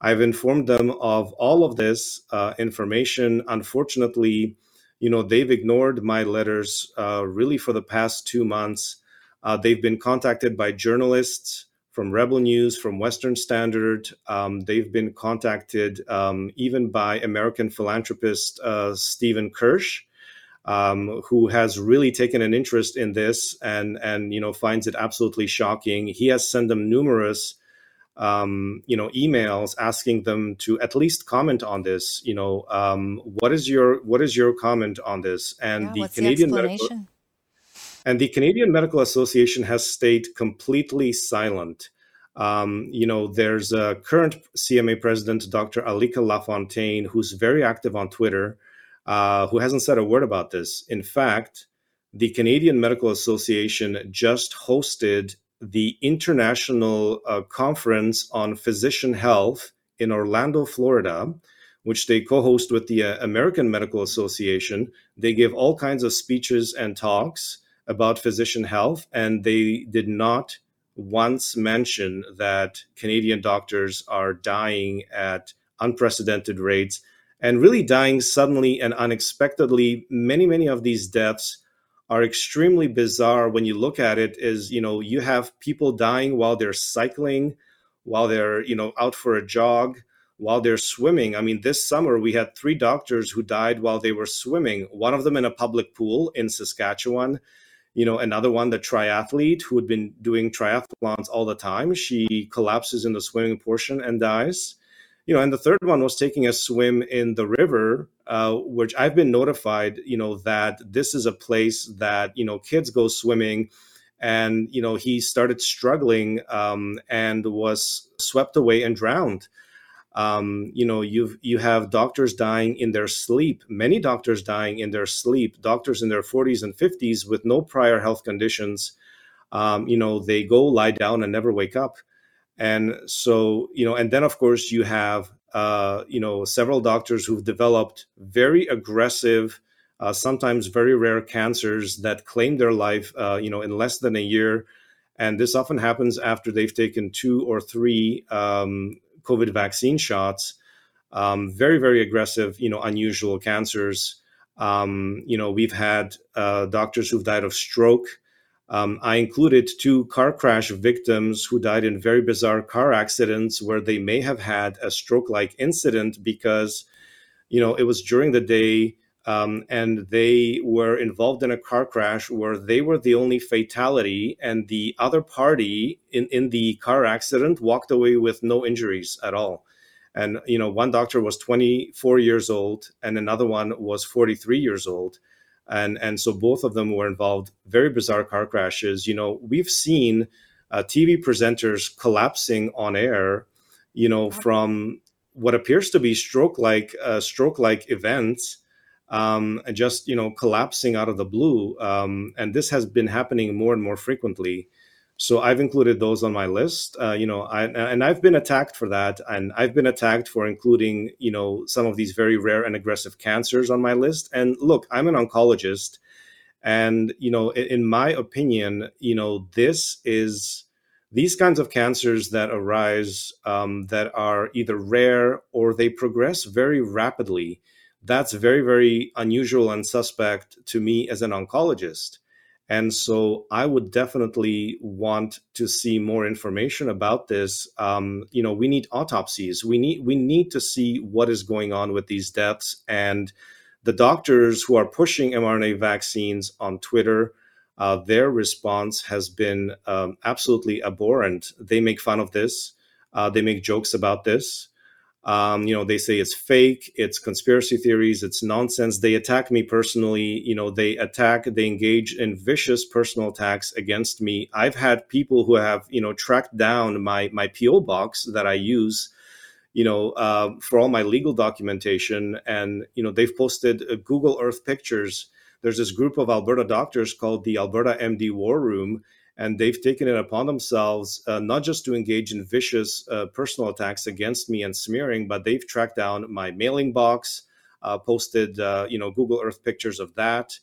Speaker 2: I've informed them of all of this uh, information. Unfortunately you know they've ignored my letters uh, really for the past two months uh, they've been contacted by journalists from Rebel News, from Western Standard. Um, they've been contacted um, even by American philanthropist uh, Stephen Kirsch, um, who has really taken an interest in this and and you know finds it absolutely shocking. He has sent them numerous. Um, you know, emails asking them to at least comment on this. You know, um, what is your what is your comment on this? And
Speaker 3: Yeah,
Speaker 2: the Canadian Medical? And the Canadian Medical Association has stayed completely silent. Um, you know, there's a current CMA president, Dr. Alika Lafontaine, who's very active on Twitter, uh, who hasn't said a word about this. In fact, the Canadian Medical Association just hosted the International uh, Conference on Physician Health in Orlando, Florida, which they co host with the uh, American Medical Association. They give all kinds of speeches and talks about physician health, and they did not once mention that Canadian doctors are dying at unprecedented rates and really dying suddenly and unexpectedly. Many, many of these deaths are extremely bizarre. When you look at it is you know you have people dying while they're cycling while they're you know out for a jog while they're swimming. I mean this summer we had three doctors who died while they were swimming one of them in a public pool in saskatchewan you know, another one, the triathlete who had been doing triathlons all the time, she collapses in the swimming portion and dies. You know, and the third one was taking a swim in the river, uh, which I've been notified, you know, that this is a place that you know kids go swimming, and you know he started struggling um, and was swept away and drowned. Um, you know, you you have doctors dying in their sleep. Many doctors dying in their sleep. Doctors in their 40s and 50s with no prior health conditions. Um, you know, they go lie down and never wake up. And so, you know, and then of course you have, uh, you know, several doctors who've developed very aggressive, uh, sometimes very rare cancers that claim their life, uh, you know, in less than a year. And this often happens after they've taken two or three um, COVID vaccine shots. Um, very, very aggressive, you know, unusual cancers. Um, you know, we've had uh, doctors who've died of stroke. Um, I included two car crash victims who died in very bizarre car accidents where they may have had a stroke like incident because, you know, it was during the day um, and they were involved in a car crash where they were the only fatality and the other party in, in the car accident walked away with no injuries at all. And you know one doctor was 24 years old and another one was 43 years old. And and so both of them were involved. Very bizarre car crashes. You know we've seen uh, tv presenters collapsing on air you know from what appears to be stroke like uh, stroke like events um, and just you know collapsing out of the blue. Um, and this has been happening more and more frequently. So I've included those on my list. Uh, you know, I, and I've been attacked for that, and I've been attacked for including you know some of these very rare and aggressive cancers on my list. And look, I'm an oncologist, and you know, in, in my opinion, you know, this is these kinds of cancers that arise um, that are either rare or they progress very rapidly that's very, very unusual and suspect to me as an oncologist. And so I would definitely want to see more information about this. Um, you know, we need autopsies. We need we need to see what is going on with these deaths. And the doctors who are pushing mRNA vaccines on Twitter, uh, their response has been um, absolutely abhorrent. They make fun of this. Uh, they make jokes about this. Um, you know, they say it's fake, it's conspiracy theories, it's nonsense. They attack me personally. You know, they attack, they engage in vicious personal attacks against me. I've had people who have, you know, tracked down my my PO box that I use, you know, uh, for all my legal documentation, and you know, they've posted uh, Google Earth pictures. There's this group of Alberta doctors called the Alberta MD War Room and they've taken it upon themselves uh, not just to engage in vicious uh, personal attacks against me and smearing, but they've tracked down my mailing box, uh, posted uh, you know Google Earth pictures of that,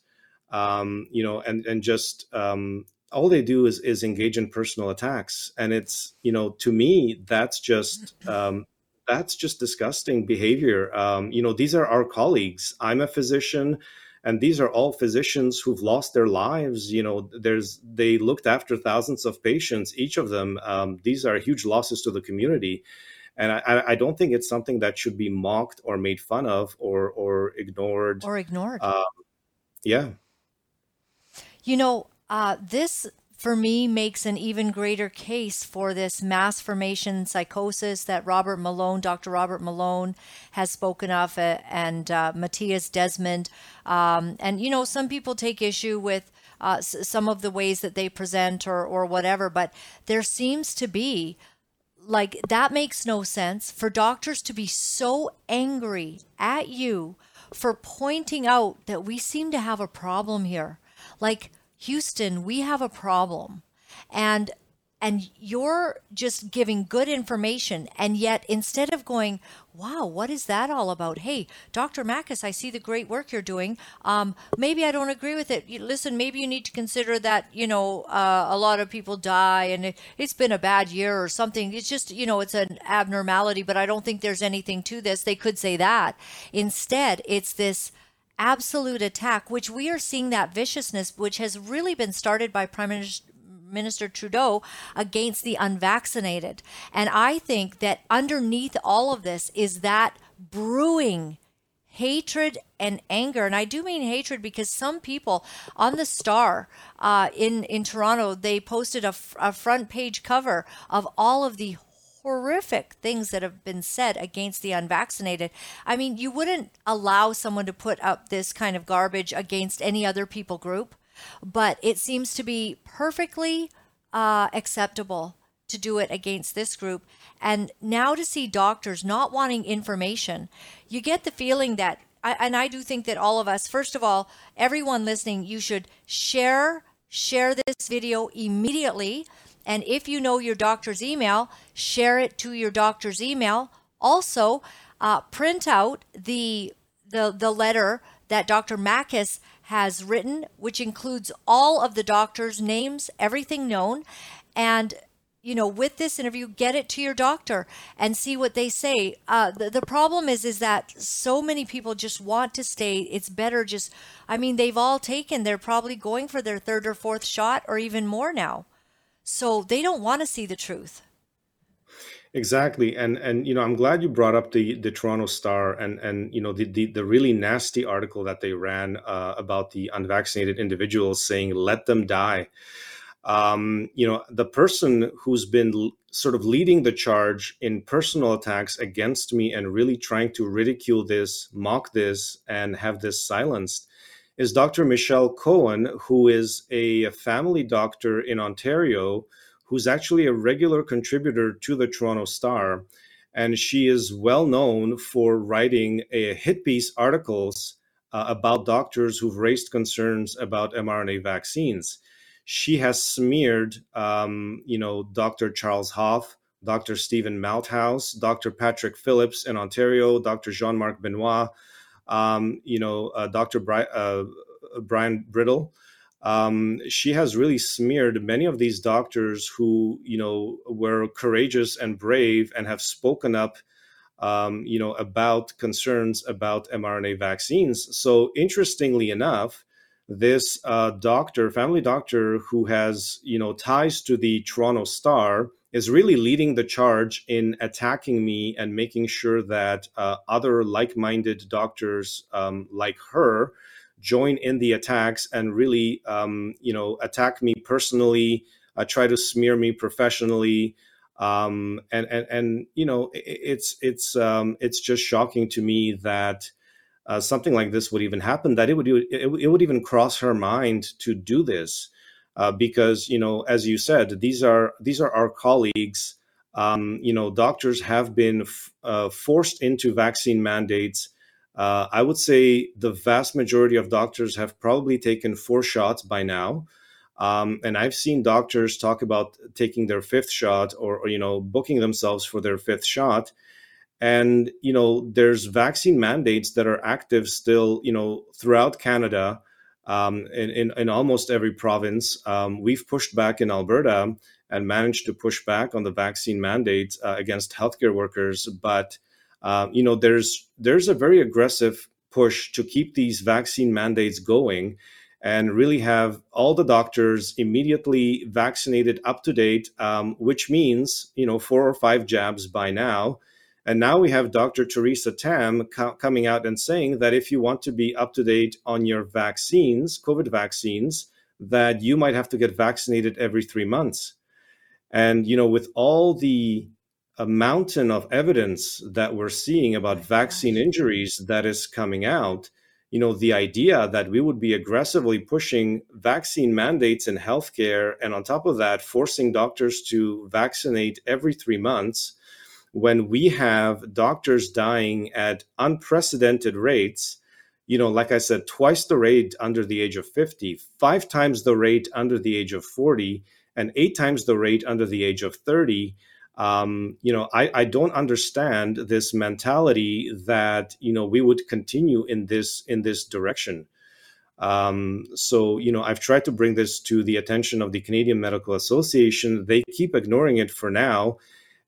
Speaker 2: um, you know, and and just um, all they do is is engage in personal attacks, and it's you know to me that's just. Um, that's just disgusting behavior. Um, you know, these are our colleagues. I'm a physician and these are all physicians who've lost their lives you know there's they looked after thousands of patients each of them um, these are huge losses to the community. And I, I, don't think it's something that should be mocked or made fun of or or ignored.
Speaker 3: Or ignored.
Speaker 2: Um, yeah.
Speaker 3: You know uh, this for me makes an even greater case for this mass formation psychosis that Robert Malone, Dr. Robert Malone, has spoken of, uh, and uh, Mattias Desmet. Um, and, you know, some people take issue with uh, s- some of the ways that they present or, or whatever, but there seems to be like that makes no sense for doctors to be so angry at you for pointing out that we seem to have a problem here. Like, Houston, we have a problem. And and you're just giving good information and yet instead of going wow what is that all about? Hey dr Makis i see the great work you're doing. Um, maybe i don't agree with it. Listen maybe you need to consider that you know uh, a lot of people die and it, it's been a bad year or something. It's just you know it's an abnormality but i don't think there's anything to this. They could say that. Instead it's this absolute attack, which we are seeing that viciousness, which has really been started by Prime Minister. Minister Trudeau against the unvaccinated. And I think that underneath all of this is that brewing hatred and anger. And I do mean hatred because some people on the Star uh, in in Toronto they posted a, a front page cover of all of the horrific things that have been said against the unvaccinated. I mean, you wouldn't allow someone to put up this kind of garbage against any other people group, but it seems to be perfectly uh, acceptable to do it against this group. And now to see doctors not wanting information, you get the feeling that, and I do think that all of us, first of all, everyone listening, you should share share this video immediately and if you know your doctor's email, share it to your doctor's email. Also, uh, print out the, the, the letter that Dr. Makis has written, which includes all of the doctor's names, everything known. And you know with this interview get it to your doctor and see what they say uh, the, the problem is is that so many people just want to stay it's better just i mean they've all taken they're probably going for their third or fourth shot or even more now so they don't want to see the truth.
Speaker 2: Exactly, and and you know I'm glad you brought up the the Toronto Star and and you know the the, the really nasty article that they ran uh, about the unvaccinated individuals saying let them die. Um, you know the person who's been l- sort of leading the charge in personal attacks against me and really trying to ridicule this, mock this, and have this silenced is Dr. Michelle Cohen, who is a family doctor in Ontario, who's actually a regular contributor to the Toronto Star. And she is well known for writing a hit piece articles uh, about doctors who've raised concerns about mRNA vaccines. She has smeared, um, you know, Dr. Charles Hoffe, Dr. Stephen Malthouse, Dr. Patrick Phillips in Ontario, Dr. Jean-Marc Benoit, um, you know, uh, Dr. Bri- uh, Byram Bridle. Um, she has really smeared many of these doctors who, you know, were courageous and brave and have spoken up, um, you know, about concerns about mRNA vaccines. So, interestingly enough, this uh, doctor, family doctor, who has, you know, ties to the Toronto Star, is really leading the charge in attacking me and making sure that uh, other like-minded doctors um, like her join in the attacks and really um, you know attack me personally uh, try to smear me professionally. Um, and and and you know it's it's um, it's just shocking to me that uh, something like this would even happen that it would it, it would even cross her mind to do this uh, because you know, as you said, these are these are our colleagues. Um, you know, doctors have been f- uh, forced into vaccine mandates. Uh, I would say the vast majority of doctors have probably taken four shots by now. Um, and I've seen doctors talk about taking their fifth shot or, or, you know, booking themselves for their fifth shot. And, you know, there's vaccine mandates that are active still, you know, throughout Canada um, in, in, in, almost every province. Um, we've pushed back in Alberta and managed to push back on the vaccine mandate uh, against healthcare workers. But uh, you know, there's there's a very aggressive push to keep these vaccine mandates going and really have all the doctors immediately vaccinated up to date, um, which means you know four or five jabs by now and now we have Dr. Theresa Tam co- coming out and saying that if you want to be up to date on your vaccines, COVID vaccines, that you might have to get vaccinated every three months. And, you know, with all the a mountain of evidence that we're seeing about oh vaccine injuries that is coming out, you know, the idea that we would be aggressively pushing vaccine mandates in healthcare and on top of that, forcing doctors to vaccinate every three months when we have doctors dying at unprecedented rates, you know, like I said, twice the rate under the age of 50, five times the rate under the age of 40, and eight times the rate under the age of 30. Um, you know, I, I don't understand this mentality that you know we would continue in this in this direction. Um, so, you know, I've tried to bring this to the attention of the Canadian Medical Association. They keep ignoring it for now.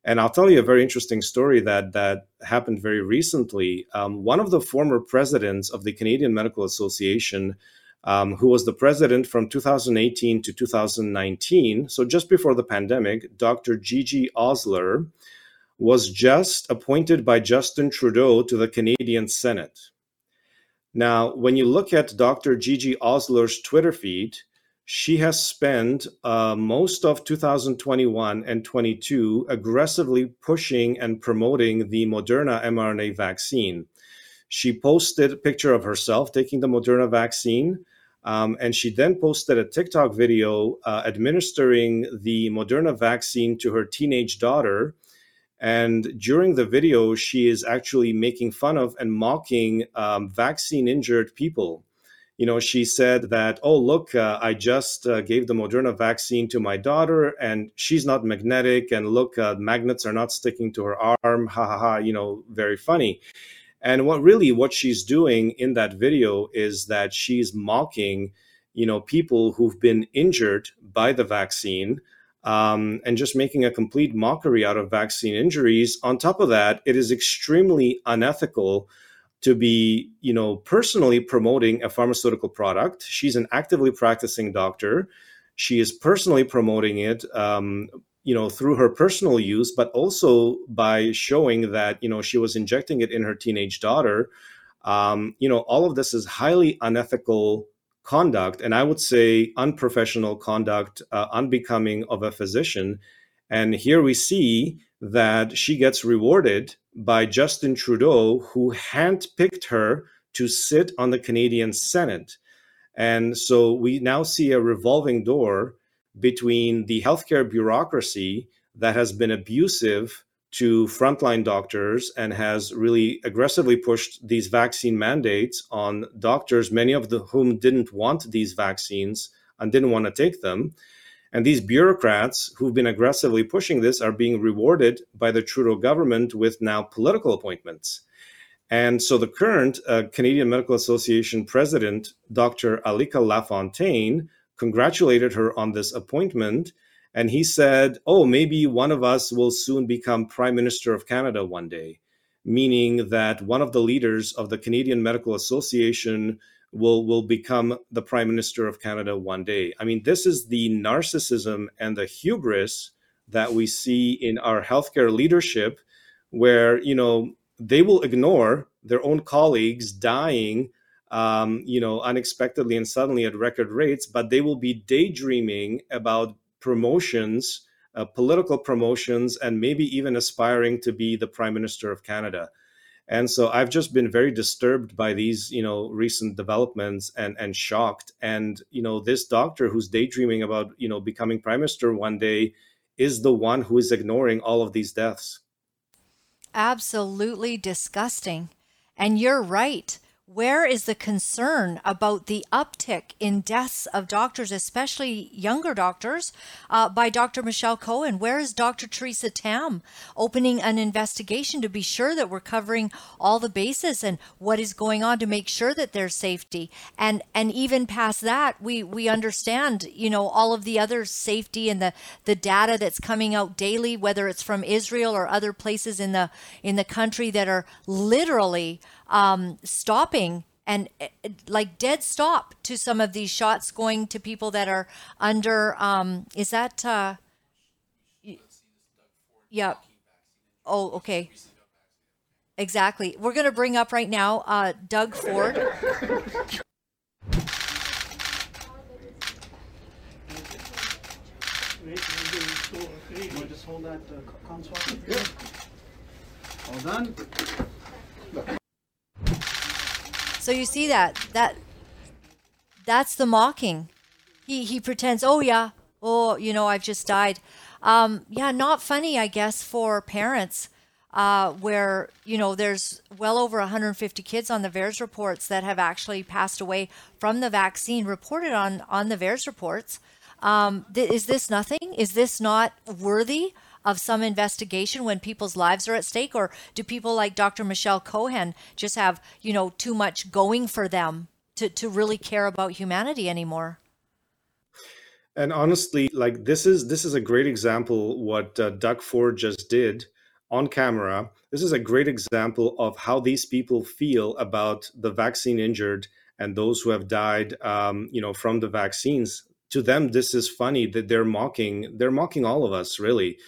Speaker 2: And I'll tell you a very interesting story that that happened very recently. Um, one of the former presidents of the Canadian Medical Association, um, who was the president from 2018 to 2019, so just before the pandemic, Dr. Gigi Osler, was just appointed by Justin Trudeau to the Canadian Senate. Now, when you look at Dr. Gigi Osler's Twitter feed, she has spent uh, most of 2021 and 22 aggressively pushing and promoting the Moderna mRNA vaccine. She posted a picture of herself taking the Moderna vaccine, um, and she then posted a TikTok video uh, administering the Moderna vaccine to her teenage daughter. And during the video, she is actually making fun of and mocking um, vaccine injured people you know, she said that, oh, look, uh, I just uh, gave the Moderna vaccine to my daughter and she's not magnetic. And look, uh, magnets are not sticking to her arm. Ha ha ha, you know, very funny. And what really what she's doing in that video is that she's mocking, you know, people who've been injured by the vaccine. Um, and just making a complete mockery out of vaccine injuries. On top of that, it is extremely unethical to be, you know, personally promoting a pharmaceutical product. She's an actively practicing doctor. She is personally promoting it, um, you know, through her personal use, but also by showing that, you know, she was injecting it in her teenage daughter. Um, you know, all of this is highly unethical conduct, and I would say unprofessional conduct, uh, unbecoming of a physician. And here we see that she gets rewarded by Justin Trudeau, who handpicked her to sit on the Canadian Senate. And so we now see a revolving door between the healthcare bureaucracy that has been abusive to frontline doctors and has really aggressively pushed these vaccine mandates on doctors, many of the, whom didn't want these vaccines and didn't want to take them. And these bureaucrats who've been aggressively pushing this are being rewarded by the Trudeau government with now political appointments. And so the current uh, Canadian Medical Association president, Dr. Alika Lafontaine, congratulated her on this appointment. And he said, Oh, maybe one of us will soon become Prime Minister of Canada one day, meaning that one of the leaders of the Canadian Medical Association will will become the prime minister of Canada one day. I mean, this is the narcissism and the hubris that we see in our healthcare leadership, where you know they will ignore their own colleagues dying, um, you know, unexpectedly and suddenly at record rates, but they will be daydreaming about promotions. Uh, political promotions and maybe even aspiring to be the prime minister of Canada. And so I've just been very disturbed by these, you know, recent developments and and shocked. And you know, this doctor who's daydreaming about, you know, becoming prime minister one day is the one who is ignoring all of these deaths.
Speaker 3: Absolutely disgusting. And you're right. Where is the concern about the uptick in deaths of doctors, especially younger doctors, uh, by Dr. Michelle Cohen? Where is Dr. Theresa Tam opening an investigation to be sure that we're covering all the bases and what is going on to make sure that there's safety? And and even past that, we we understand, you know, all of the other safety and the the data that's coming out daily, whether it's from Israel or other places in the in the country that are literally um, stopping and eh, like dead stop to some of these shots going to people that are under um is that uh yeah. Oh okay. Exactly. We're going to bring up right now uh doug ford.
Speaker 4: Hold that uh, console. All done.
Speaker 3: So you see that that that's the mocking. He he pretends, oh yeah, oh you know I've just died. Um, yeah, not funny, I guess, for parents. Uh, where you know there's well over 150 kids on the VAERS reports that have actually passed away from the vaccine, reported on on the VAERS reports. Um, th- is this nothing? Is this not worthy of some investigation when people's lives are at stake? Or do people like Dr. Michelle Cohen just have, you know, too much going for them to, to really care about humanity anymore?
Speaker 2: And honestly, like this is this is a great example what uh, Doug Ford just did on camera. This is a great example of how these people feel about the vaccine injured and those who have died, um, you know, from the vaccines. To them, this is funny that they're mocking. They're mocking all of us, really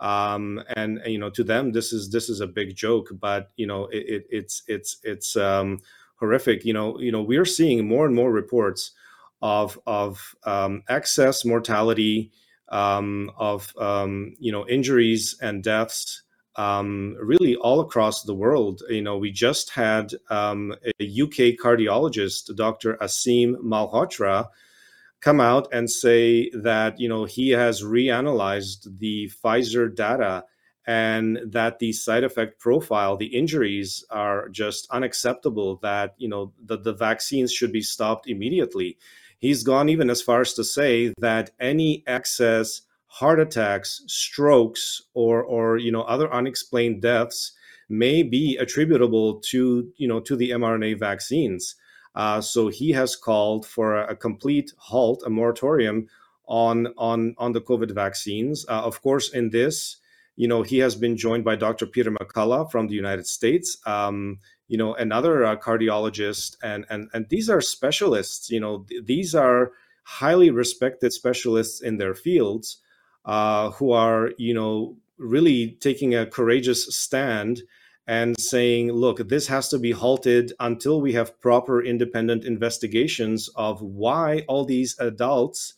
Speaker 2: um, and, and, you know to them this is this is a big joke but you know it, it, it's it's it's um, horrific. You know, you know, we're seeing more and more reports of of um, excess mortality, um, of um, you know injuries and deaths, um, really all across the world. You know, we just had a UK cardiologist, Dr. Aseem Malhotra, come out and say that you know he has reanalyzed the Pfizer data and that the side effect profile, the injuries are just unacceptable. That you know the, the vaccines should be stopped immediately. He's gone even as far as to say that any excess heart attacks, strokes, or or you know other unexplained deaths may be attributable to you know to the mRNA vaccines. Uh, so he has called for a, a, complete halt, a moratorium on on on the COVID vaccines. Uh, of course, in this, you know, he has been joined by Dr. Peter McCullough from the United States. Um, you know, another uh, cardiologist, and and and these are specialists. You know, th- these are highly respected specialists in their fields uh, who are, you know, really taking a courageous stand and saying, look, this has to be halted until we have proper independent investigations of why all these adults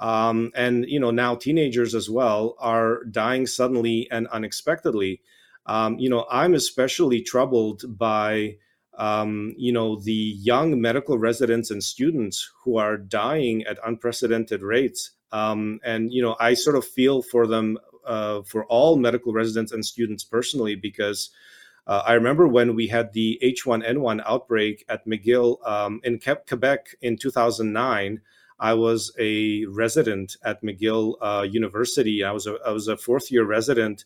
Speaker 2: um, and you know now teenagers as well are dying suddenly and unexpectedly. Um, you know, I'm especially troubled by um, you know the young medical residents and students who are dying at unprecedented rates. Um, and you know, I sort of feel for them, uh, for all medical residents and students personally, because uh, I remember when we had the H1N1 outbreak at McGill um, in Quebec in 2009. I was a resident at McGill uh, University. I was a, I was a fourth year resident.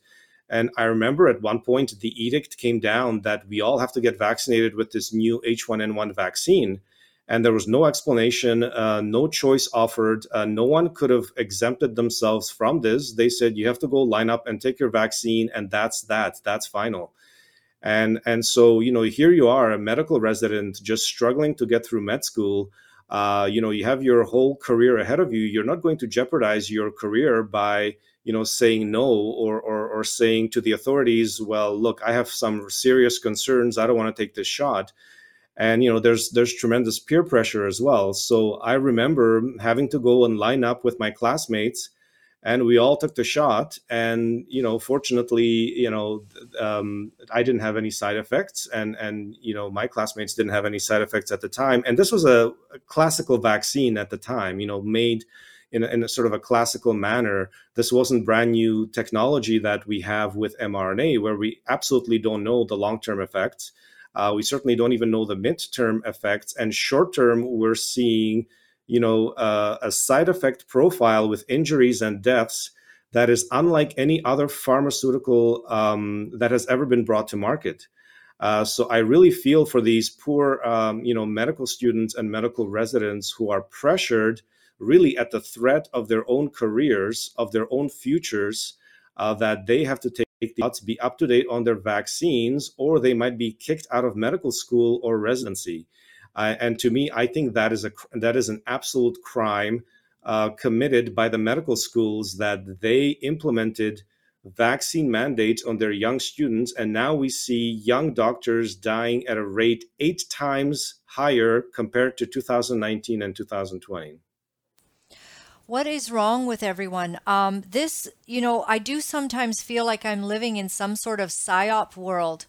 Speaker 2: And I remember at one point the edict came down that we all have to get vaccinated with this new H1N1 vaccine and there was no explanation, uh, no choice offered. Uh, no one could have exempted themselves from this. They said you have to go line up and take your vaccine, and that's that. That's final. And and so you know here you are, a medical resident, just struggling to get through med school. Uh, you know you have your whole career ahead of you. You're not going to jeopardize your career by you know saying no or, or or saying to the authorities, well, look, I have some serious concerns. I don't want to take this shot and you know there's there's tremendous peer pressure as well so i remember having to go and line up with my classmates and we all took the shot and you know fortunately you know um, i didn't have any side effects and and you know my classmates didn't have any side effects at the time and this was a, a classical vaccine at the time you know made in a, in a, sort of a classical manner. This wasn't brand new technology that we have with mRNA, where we absolutely don't know the long term effects. Uh, we certainly don't even know the midterm effects. And short term, we're seeing, you know, uh, a side effect profile with injuries and deaths that is unlike any other pharmaceutical um, that has ever been brought to market. Uh, so I really feel for these poor, um, you know, medical students and medical residents who are pressured really at the threat of their own careers, of their own futures, uh, that they have to take to be up to date on their vaccines, or they might be kicked out of medical school or residency. And to me, I think that is a that is an absolute crime uh, committed by the medical schools that they implemented vaccine mandates on their young students, and now we see young doctors dying at a rate eight times higher compared to 2019 and 2020.
Speaker 3: What is wrong with everyone? Um, this, you know, I do sometimes feel like I'm living in some sort of psyop world.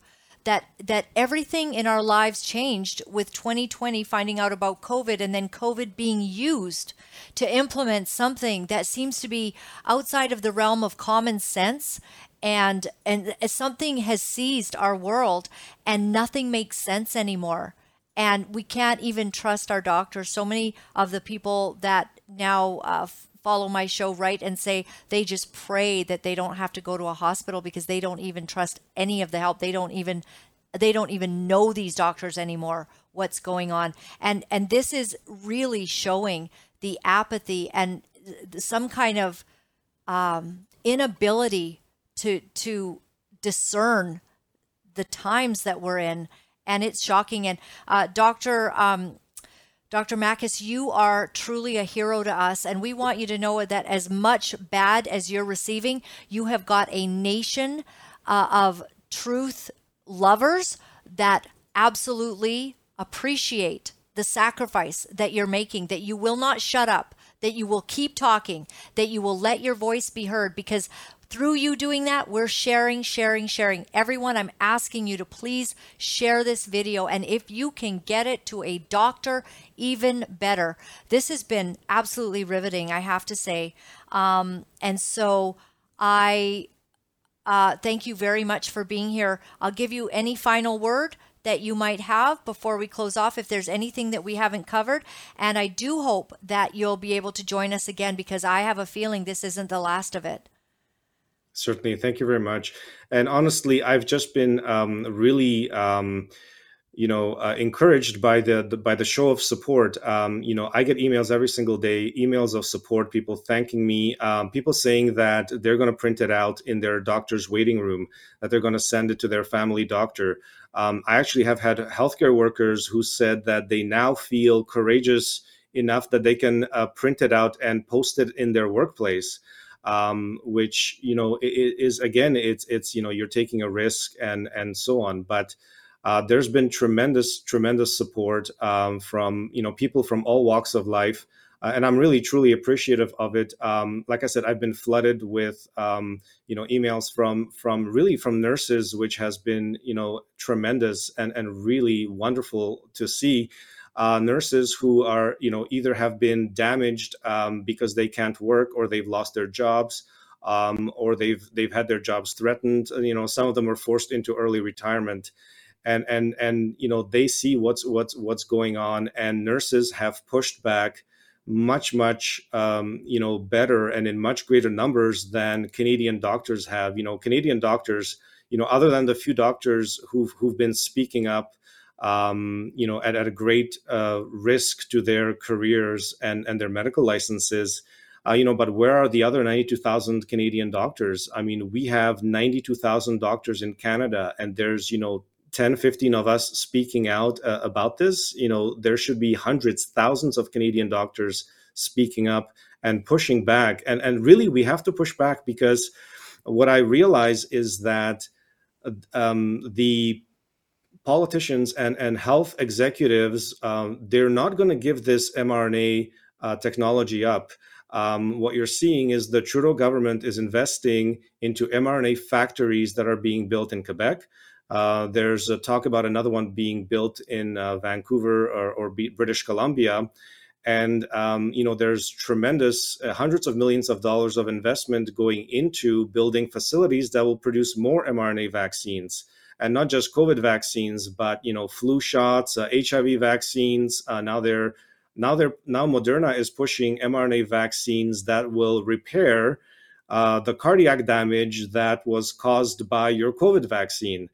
Speaker 3: That that everything in our lives changed with 2020 finding out about COVID and then COVID being used to implement something that seems to be outside of the realm of common sense and and something has seized our world and nothing makes sense anymore and we can't even trust our doctors. So many of the people that now uh, follow my show right and say they just pray that they don't have to go to a hospital because they don't even trust any of the help. They don't even they don't even know these doctors anymore what's going on and and this is really showing the apathy and some kind of um, inability to to discern the times that we're in and it's shocking. And uh, Dr. Um, Dr. Makis, you are truly a hero to us, and we want you to know that as much bad as you're receiving, you have got a nation uh, of truth lovers that absolutely appreciate the sacrifice that you're making, that you will not shut up, that you will keep talking, that you will let your voice be heard because through you doing that, we're sharing, sharing, sharing. Everyone, I'm asking you to please share this video. And if you can get it to a doctor, even better. This has been absolutely riveting, I have to say. Um, and so I uh, thank you very much for being here. I'll give you any final word that you might have before we close off if there's anything that we haven't covered. And I do hope that you'll be able to join us again because I have a feeling this isn't the last of it.
Speaker 2: Certainly. Thank you very much. And honestly, I've just been um, really. Um, you know uh, encouraged by the, the, by the show of support um, you know i get emails every single day emails of support people thanking me um, people saying that they're going to print it out in their doctor's waiting room that they're going to send it to their family doctor um, i actually have had healthcare workers who said that they now feel courageous enough that they can uh, print it out and post it in their workplace um, which you know is again it's it's you know you're taking a risk and and so on. But uh, there's been tremendous tremendous support um, from you know people from all walks of life uh, and i'm really truly appreciative of it. Um, like i said i've been flooded with um, you know emails from from really from nurses which has been you know tremendous and and really wonderful to see uh, nurses who are you know either have been damaged um, because they can't work or they've lost their jobs um, or they've they've had their jobs threatened you know some of them were forced into early retirement. And and and you know they see what's what's what's going on and nurses have pushed back much much um, you know better and in much greater numbers than canadian doctors have. You know canadian doctors you know other than the few doctors who've who've been speaking up um, you know, at, at a great uh, risk to their careers and, and their medical licenses. Uh, you know, but where are the other 92,000 Canadian doctors? I mean, we have 92,000 doctors in Canada, and there's, you know, 10, 15 of us speaking out uh, about this. You know, there should be hundreds, thousands of Canadian doctors speaking up and pushing back. And, and really, we have to push back because what I realize is that um, the politicians and, and health executives, um, they're not going to give this mRNA uh, technology up. Um, what you're seeing is the Trudeau government is investing into mRNA factories that are being built in Quebec. Uh, there's a talk about another one being built in uh, Vancouver or, or, British Columbia. And, um, you know, there's tremendous uh, hundreds of millions of dollars of investment going into building facilities that will produce more mRNA vaccines and not just COVID vaccines, but you know, flu shots, uh, HIV vaccines. Uh, now they're now they're now Moderna is pushing mRNA vaccines that will repair uh, the cardiac damage that was caused by your COVID vaccine.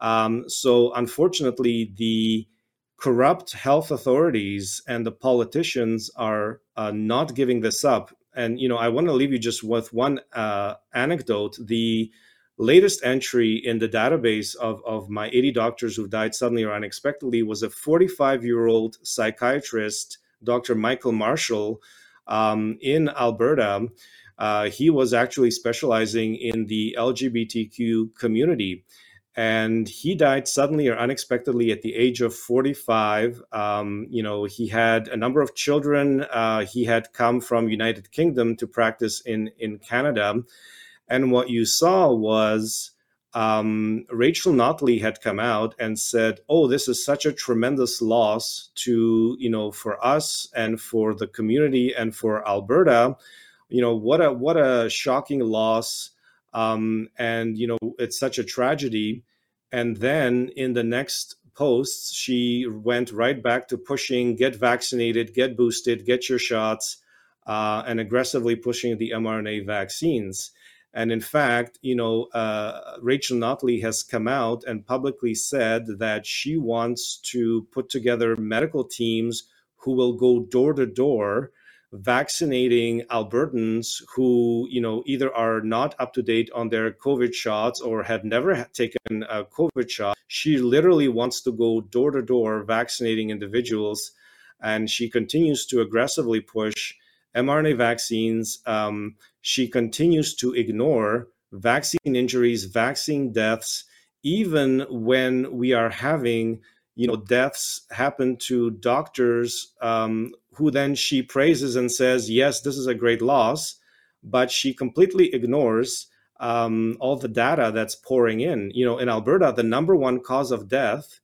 Speaker 2: Um, so unfortunately, the corrupt health authorities and the politicians are uh, not giving this up. And you know, I want to leave you just with one uh, anecdote. The latest entry in the database of, of my 80 doctors who died suddenly or unexpectedly was a 45 year old psychiatrist, Dr. Michael Marshall, um, in Alberta. Uh, he was actually specializing in the LGBTQ community. And he died suddenly or unexpectedly at the age of 45. Um, you know, he had a number of children. Uh, he had come from United Kingdom to practice in in Canada and what you saw was um, Rachel Notley had come out and said, "Oh, this is such a tremendous loss to you know for us and for the community and for Alberta. You know what a what a shocking loss, um, and you know it's such a tragedy." And then in the next posts, she went right back to pushing: get vaccinated, get boosted, get your shots, uh, and aggressively pushing the mRNA vaccines. And in fact, you know, uh, Rachel Notley has come out and publicly said that she wants to put together medical teams who will go door to door vaccinating Albertans who, you know, either are not up to date on their COVID shots or have never taken a COVID shot. She literally wants to go door to door vaccinating individuals. And she continues to aggressively push mRNA vaccines. Um, she continues to ignore vaccine injuries, vaccine deaths, even when we are having you know deaths happen to doctors um, who then she praises and says yes this is a great loss but she completely ignores um, all the data that's pouring in. You know in alberta the number one cause of death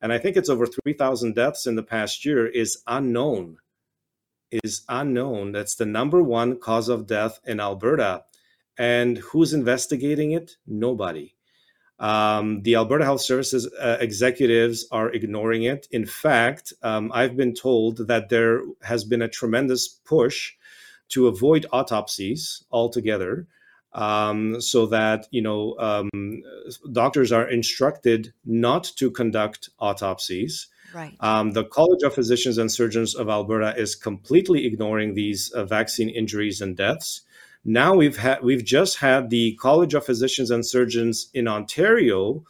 Speaker 2: and i think it's over 3000 deaths in the past year is unknown. Is unknown. That's the number one cause of death in alberta. And who's investigating it? Nobody um, the Alberta Health Services uh, executives are ignoring it. In fact, um, I've been told that there has been a tremendous push to avoid autopsies altogether, um, so that you know um, doctors are instructed not to conduct autopsies.
Speaker 3: Right.
Speaker 2: Um, the College of Physicians and Surgeons of Alberta is completely ignoring these uh, vaccine injuries and deaths. Now we've had we've just had the College of Physicians and Surgeons in Ontario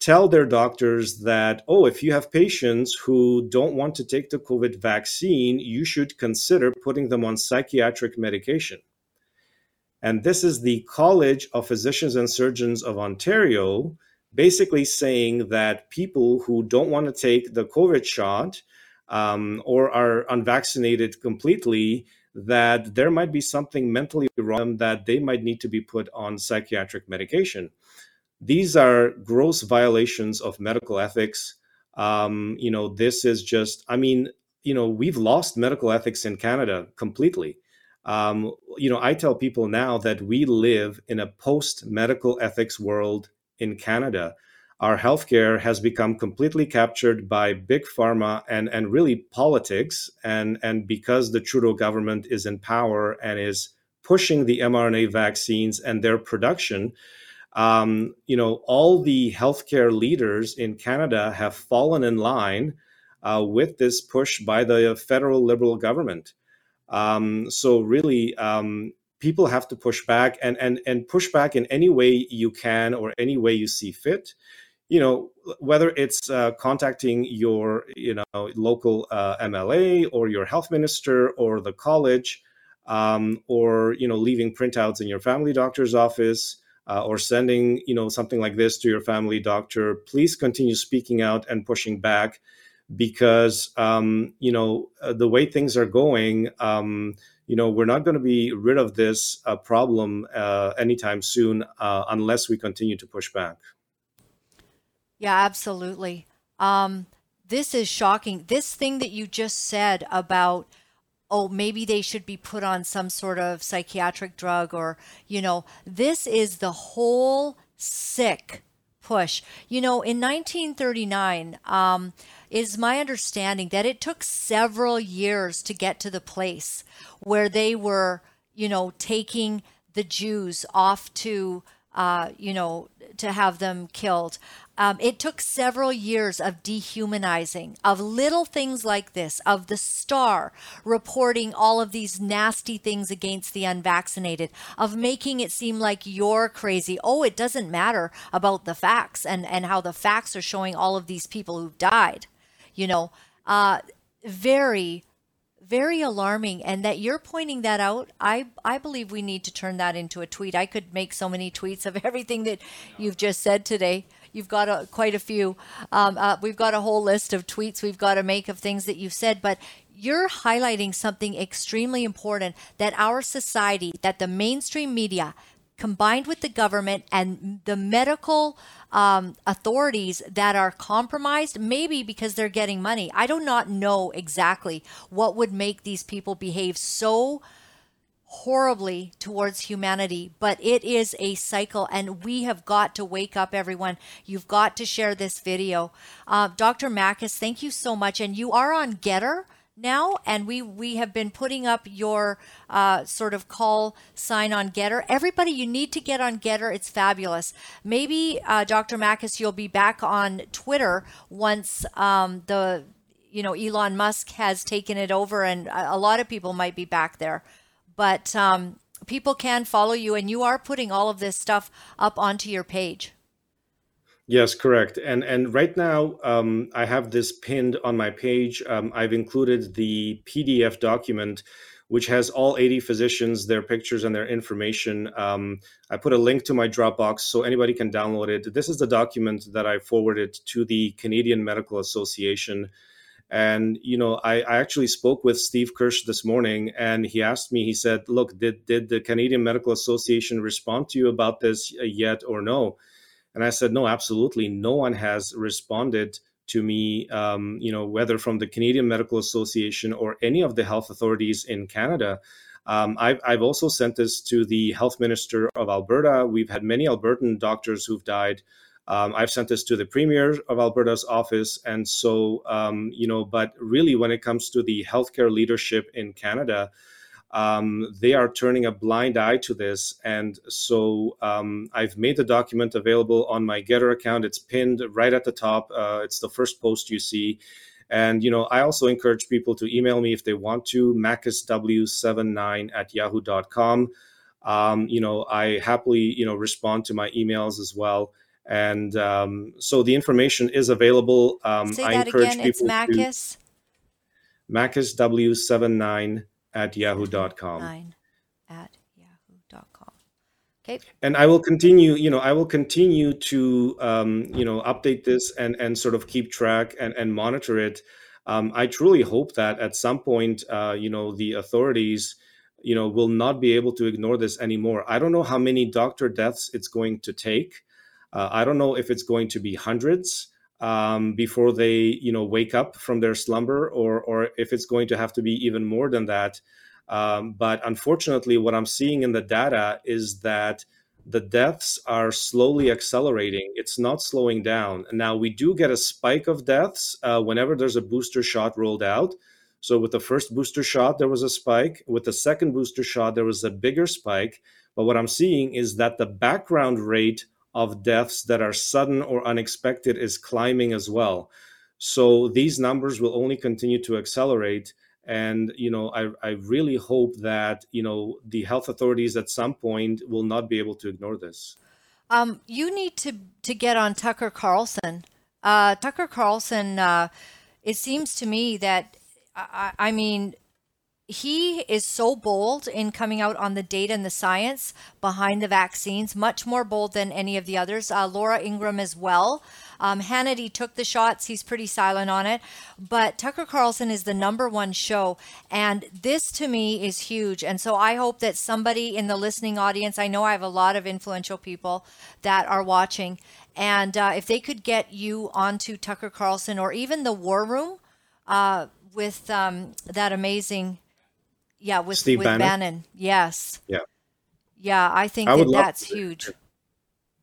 Speaker 2: tell their doctors that oh if you have patients who don't want to take the covid vaccine you should consider putting them on psychiatric medication. And this is the college of physicians and surgeons of ontario basically saying that people who don't want to take the covid shot um, or are unvaccinated completely that there might be something mentally wrong that they might need to be put on psychiatric medication. These are gross violations of medical ethics. Um, you know, this is just, I mean, you know, we've lost medical ethics in Canada completely. Um, you know, I tell people now that we live in a post medical ethics world in Canada our healthcare has become completely captured by big pharma and, and really politics. And, and because the Trudeau government is in power and is pushing the mRNA vaccines and their production, um, you know, all the healthcare leaders in Canada have fallen in line uh, with this push by the federal Liberal government. Um, so really, um, people have to push back and, and, and push back in any way you can or any way you see fit you know whether it's uh, contacting your you know local uh, MLA or your health minister or the college, um, or you know leaving printouts in your family doctor's office. Uh, or sending you know something like this to your family doctor please continue speaking out and pushing back because um, you know uh, the way things are going um, you know we're not going to be rid of this uh, problem uh, anytime soon unless we continue to push back
Speaker 3: yeah, absolutely. Um, this is shocking. This thing that you just said about, oh, maybe they should be put on some sort of psychiatric drug or, you know, this is the whole sick push. You know, in 1939, um, is my understanding that it took several years to get to the place where they were, you know, taking the Jews off to, uh, you know, to have them killed. Um, it took several years of dehumanizing, of little things like this, of the star reporting all of these nasty things against the unvaccinated, of making it seem like you're crazy. Oh, it doesn't matter about the facts and, and how the facts are showing all of these people who've died. You know, uh, very, very alarming. And that you're pointing that out, I, I believe we need to turn that into a tweet. I could make so many tweets of everything that you've just said today. You've got a, quite a few. Um, uh, we've got a whole list of tweets we've got to make of things that you've said, but you're highlighting something extremely important that our society, that the mainstream media, combined with the government and the medical um, authorities that are compromised, maybe because they're getting money. I do not know exactly what would make these people behave so horribly towards humanity, but it is a cycle, and we have got to wake up, everyone. You've got to share this video. Uh, Dr. Makis, thank you so much. And you are on GETTR now, and we we have been putting up your uh, sort of call sign on GETTR Everybody, you need to get on GETTR It's fabulous. Maybe uh, Dr. Makis, you'll be back on Twitter once um, the you know Elon Musk has taken it over, and a lot of people might be back there but um, people can follow you, and you are putting all of this stuff up onto your page.
Speaker 2: Yes, correct. And and right now, um, I have this pinned on my page. Um, I've included the PDF document which has all 80 physicians, their pictures, and their information. Um, I put a link to my Dropbox so anybody can download it. This is the document that I forwarded to the Canadian Medical Association. And you know, I, I, actually spoke with Steve Kirsch this morning, and he asked me. He said, "Look, did did the Canadian Medical Association respond to you about this yet, or no?" And I said, "No, absolutely. No one has responded to me, um, you know, whether from the Canadian Medical Association or any of the health authorities in Canada. Um, I've, I've also sent this to the health minister of Alberta. We've had many Albertan doctors who've died. Um, I've sent this to the premier of Alberta's office. And so, um, you know, but really, when it comes to the healthcare leadership in Canada, um, they are turning a blind eye to this. And so um, I've made the document available on my GETTR account. It's pinned right at the top. Uh, it's the first post you see. And, you know, I also encourage people to email me if they want to, makisw79 at yahoo.com. Um, you know, I happily, you know, respond to my emails as well. And um, so the information is available. Um,
Speaker 3: Say
Speaker 2: I
Speaker 3: that
Speaker 2: encourage
Speaker 3: again. It's
Speaker 2: people
Speaker 3: Makis.
Speaker 2: to makisw79 at yahoo.com.
Speaker 3: Nine at yahoo.com. Okay.
Speaker 2: and I will continue. You know, I will continue to um, you know update this and and sort of keep track and and monitor it. Um, I truly hope that at some point, uh, you know, the authorities, you know, will not be able to ignore this anymore. I don't know how many doctor deaths it's going to take. Uh, I don't know if it's going to be hundreds um, before they, you know, wake up from their slumber, or or if it's going to have to be even more than that. Um, but unfortunately, what I'm seeing in the data is that the deaths are slowly accelerating. It's not slowing down. Now, we do get a spike of deaths uh, whenever there's a booster shot rolled out. So, with the first booster shot, there was a spike. With the second booster shot, there was a bigger spike. But what I'm seeing is that the background rate of deaths that are sudden or unexpected is climbing as well. So, these numbers will only continue to accelerate and you know I, I really hope that you know the health authorities at some point will not be able to ignore this
Speaker 3: Um, you need to to get on Tucker Carlson. Uh, Tucker Carlson. Uh, it seems to me that I, I mean he is so bold in coming out on the data and the science behind the vaccines, much more bold than any of the others. Uh, Laura Ingraham as well. Um, Hannity took the shots. He's pretty silent on it. But Tucker Carlson is the number one show. And this to me is huge. And so I hope that somebody in the listening audience, I know I have a lot of influential people that are watching. And uh, if they could get you onto Tucker Carlson or even the War Room uh, with um, that amazing yeah, with
Speaker 2: Steve
Speaker 3: with
Speaker 2: Bannon?
Speaker 3: Bannon. Yes.
Speaker 2: Yeah.
Speaker 3: Yeah, I think
Speaker 2: I
Speaker 3: that that's huge.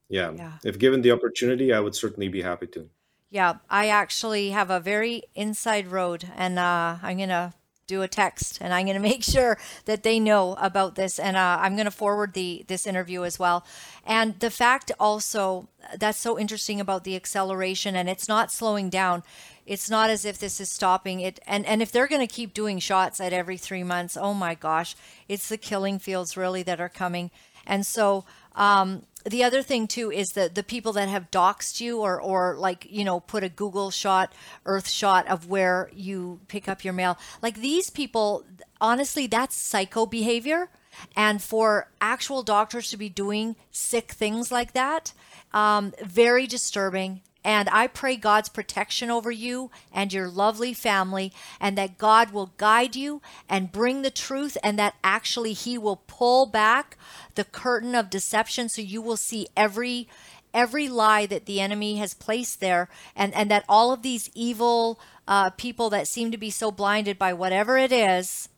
Speaker 2: yeah.
Speaker 3: Yeah.
Speaker 2: if given the opportunity i would certainly be happy to
Speaker 3: Yeah, I actually have a very inside road, and uh, I'm gonna do a text, and I'm gonna make sure that they know about this, and uh, I'm gonna forward the this interview as well. And the fact also that's so interesting about the acceleration, and it's not slowing down. It's not as if this is stopping it, and and if they're gonna keep doing shots at every three months, oh my gosh, it's the killing fields really that are coming, and so. Um, the other thing too is that the people that have doxed you or or like you know put a google shot earth shot of where you pick up your mail. Like these people honestly that's psycho behavior. And for actual doctors to be doing sick things like that um, very disturbing and I pray God's protection over you and your lovely family, and that God will guide you and bring the truth, and that actually He will pull back the curtain of deception so you will see every every lie that the enemy has placed there and and that all of these evil uh, people that seem to be so blinded by whatever it is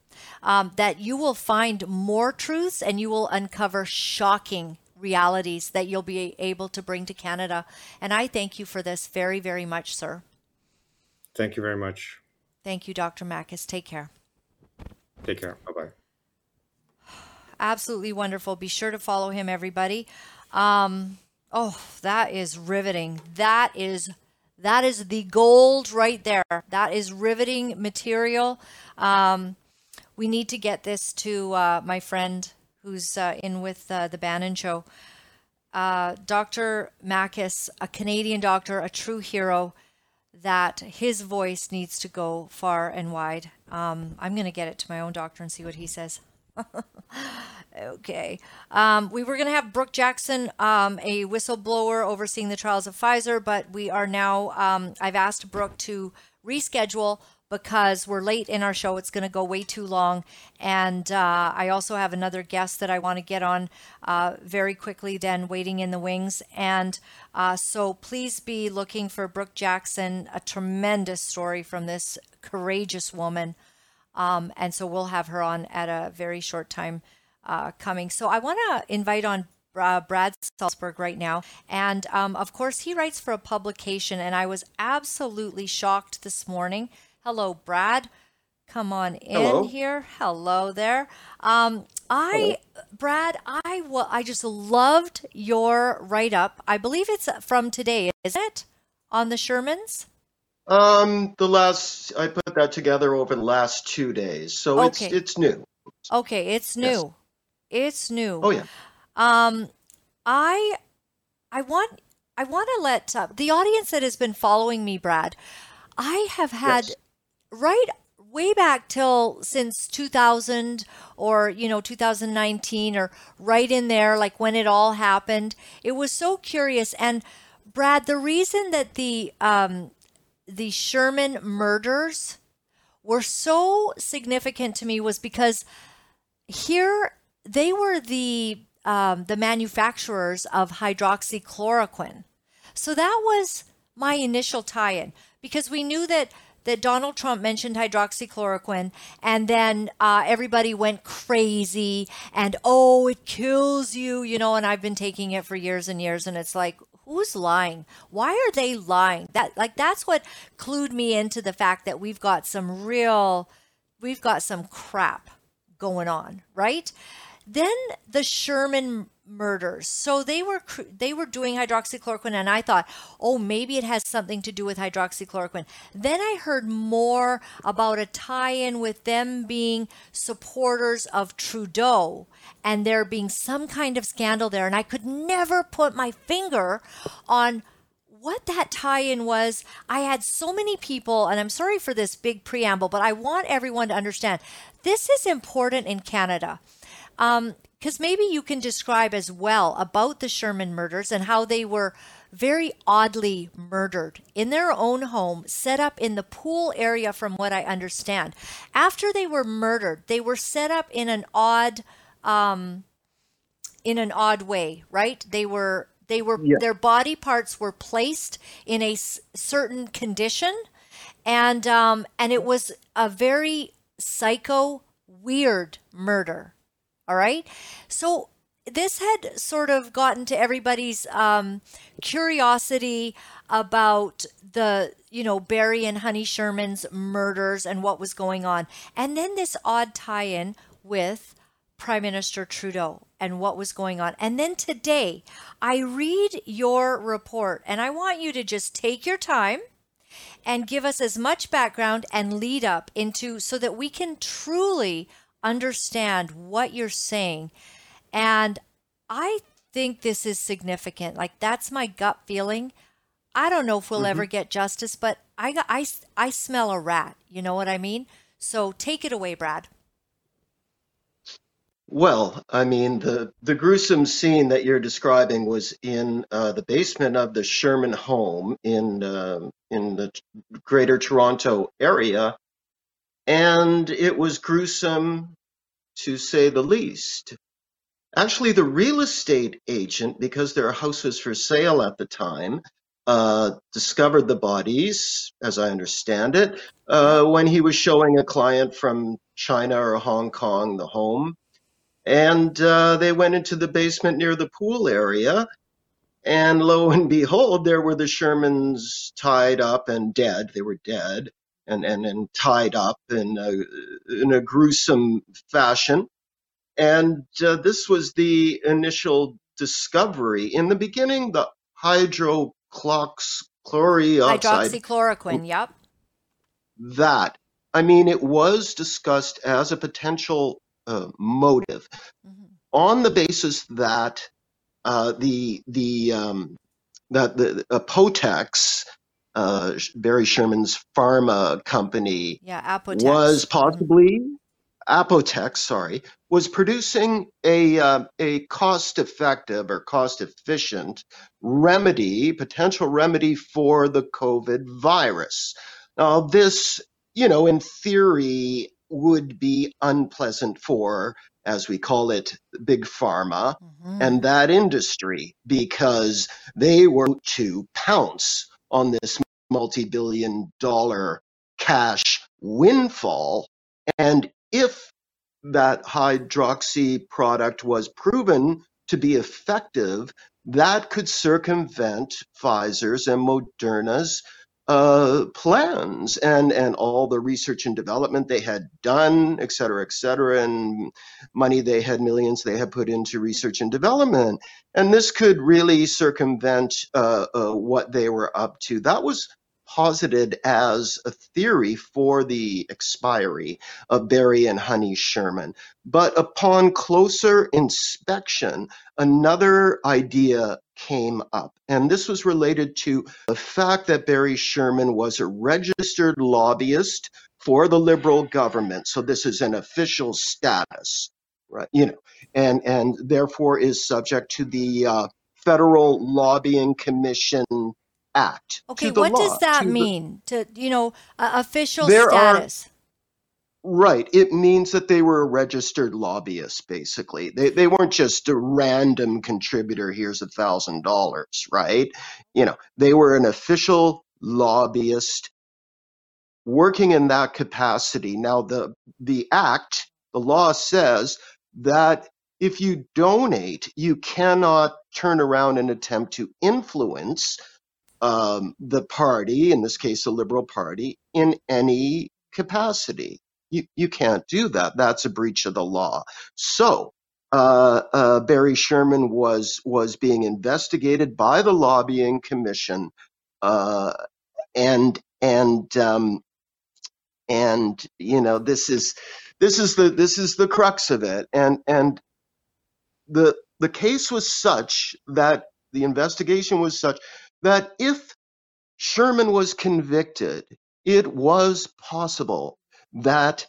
Speaker 3: um, that you will find more truths and you will uncover shocking realities that you'll be able to bring to Canada. And I thank you for this very, very much, sir.
Speaker 2: thank you very much
Speaker 3: Thank you, Dr. Makis. Take care.
Speaker 2: take care bye-bye
Speaker 3: Absolutely wonderful. Be sure to follow him, everybody. Um, oh, that is riveting. That is that is the gold right there. That is riveting material. Um, we need to get this to uh, my friend who's uh, in with uh, the Bannon show. Uh, Dr. Makis, a Canadian doctor, a true hero. that his voice needs to go far and wide. Um, I'm going to get it to my own doctor and see what he says. okay. Um, we were going to have Brook Jackson, um, a whistleblower overseeing the trials of Pfizer, but we are now, um, I've asked Brook to reschedule because we're late in our show. It's going to go way too long. And uh, I also have another guest that I want to get on uh, very quickly, then waiting in the wings. And uh, so please be looking for Brook Jackson, a tremendous story from this courageous woman. Um, and so we'll have her on at a very short time uh, coming. So I want to invite on uh, Brad Salzberg right now. And um, of course, he writes for a publication, and I was absolutely shocked this morning Hello, Brad. Come on in
Speaker 6: Hello.
Speaker 3: here. Hello there. Um, I, Brad, I I just loved your write up. I believe it's from today, is it? On the Shermans?
Speaker 6: Um, the last I put that together over the last two days, so
Speaker 3: Okay.
Speaker 6: it's it's new.
Speaker 3: Okay, it's new. Yes. It's new.
Speaker 6: Oh yeah.
Speaker 3: Um, I, I want, I want to let uh, the audience that has been following me, Brad. I have had
Speaker 6: Yes.
Speaker 3: Right way back till since 2000 or you know 2019 or right in there like when it all happened it was so curious. And brad the reason that the um the sherman murders were so significant to me was because here they were the um, the manufacturers of hydroxychloroquine. So that was my initial tie-in because we knew that that Donald Trump mentioned hydroxychloroquine, and then uh, everybody went crazy, and oh, it kills you, you know. And I've been taking it for years and years, and it's like, who's lying? Why are they lying? That like that's what clued me into the fact that we've got some real, we've got some crap going on, right? Then the Sherman murders. So they were they were doing hydroxychloroquine and I thought, "Oh, maybe it has something to do with hydroxychloroquine." Then I heard more about a tie-in with them being supporters of Trudeau and there being some kind of scandal there and I could never put my finger on what that tie-in was i had so many people and i'm sorry for this big preamble but i want everyone to understand this is important in canada um, because maybe you can describe as well about the sherman murders and how they were very oddly murdered in their own home set up in the pool area from what i understand after they were murdered they were set up in an odd um, in an odd way, right? They were they were
Speaker 6: Yeah.
Speaker 3: their body parts were placed in a s- certain condition, and um, and it was a very psycho weird murder. All right, so this had sort of gotten to everybody's um, curiosity about the you know Barry and Honey Sherman's murders and what was going on, and then this odd tie-in with Prime Minister Trudeau and what was going on. And then today, I read your report and I want you to just take your time and give us as much background and lead up into so that we can truly understand what you're saying. And I think this is significant. Like, that's my gut feeling. I don't know if we'll ever get justice, but I, got, I, I smell a rat. You know what I mean? So take it away, Brad.
Speaker 6: Well, I mean, the the gruesome scene that you're describing was in uh, the basement of the Sherman home in um in the Greater Toronto area, and it was gruesome to say the least. Actually, the real estate agent, because their house was for sale at the time, uh, discovered the bodies, as I understand it, uh, when he was showing a client from China or Hong Kong the home. And uh, they went into the basement near the pool area. And lo and behold, there were the Shermans tied up and dead. They were dead and, and, and tied up in a, in a gruesome fashion. And uh, this was the initial discovery. In the beginning, the hydrochloroxide
Speaker 3: Hydroxychloroquine, yep.
Speaker 6: that I mean, it was discussed as a potential uh, motive
Speaker 3: Mhm.
Speaker 6: on the basis that uh, the the um, that the uh, Potex uh, Barry Sherman's pharma company
Speaker 3: Yeah, Apotex.
Speaker 6: was
Speaker 3: Mhm.
Speaker 6: possibly Apotex, sorry, was producing a uh, a cost effective or cost efficient remedy, potential remedy for the COVID virus. Now, this, you know, in theory, would be unpleasant for, as we call it, big pharma
Speaker 3: Mhm.
Speaker 6: and that industry because they were to pounce on this multi billion dollar cash windfall. And if that hydroxy product was proven to be effective, that could circumvent Pfizer's and Moderna's uh, plans and, and all the research and development they had done, et cetera, et cetera, and money they had, millions they had put into research and development. And this could really circumvent uh, uh, what they were up to. That was posited as a theory for the expiry of Barry and Honey Sherman. But upon closer inspection, another idea came up. And this was related to the fact that Barry Sherman was a registered lobbyist for the liberal government. So this is an official status, right? You know, and and therefore is subject to the uh, Federal Lobbying Commission Act.
Speaker 3: Okay, what does that
Speaker 6: to the-
Speaker 3: mean? To you know, uh, official
Speaker 6: There are-
Speaker 3: status.
Speaker 6: Right. It means that they were a registered lobbyist, basically. They they weren't just a random contributor, here's a thousand dollars, right? You know, they were an official lobbyist working in that capacity. Now the the act, the law says that if you donate, you cannot turn around and attempt to influence um, the party, in this case, the Liberal Party, in any capacity. You, you can't do that. That's a breach of the law. So uh, uh, Barry Sherman was was being investigated by the lobbying commission, uh, and and um, and you know this is this is the this is the crux of it, and and the the case was such that the investigation was such that if Sherman was convicted, it was possible that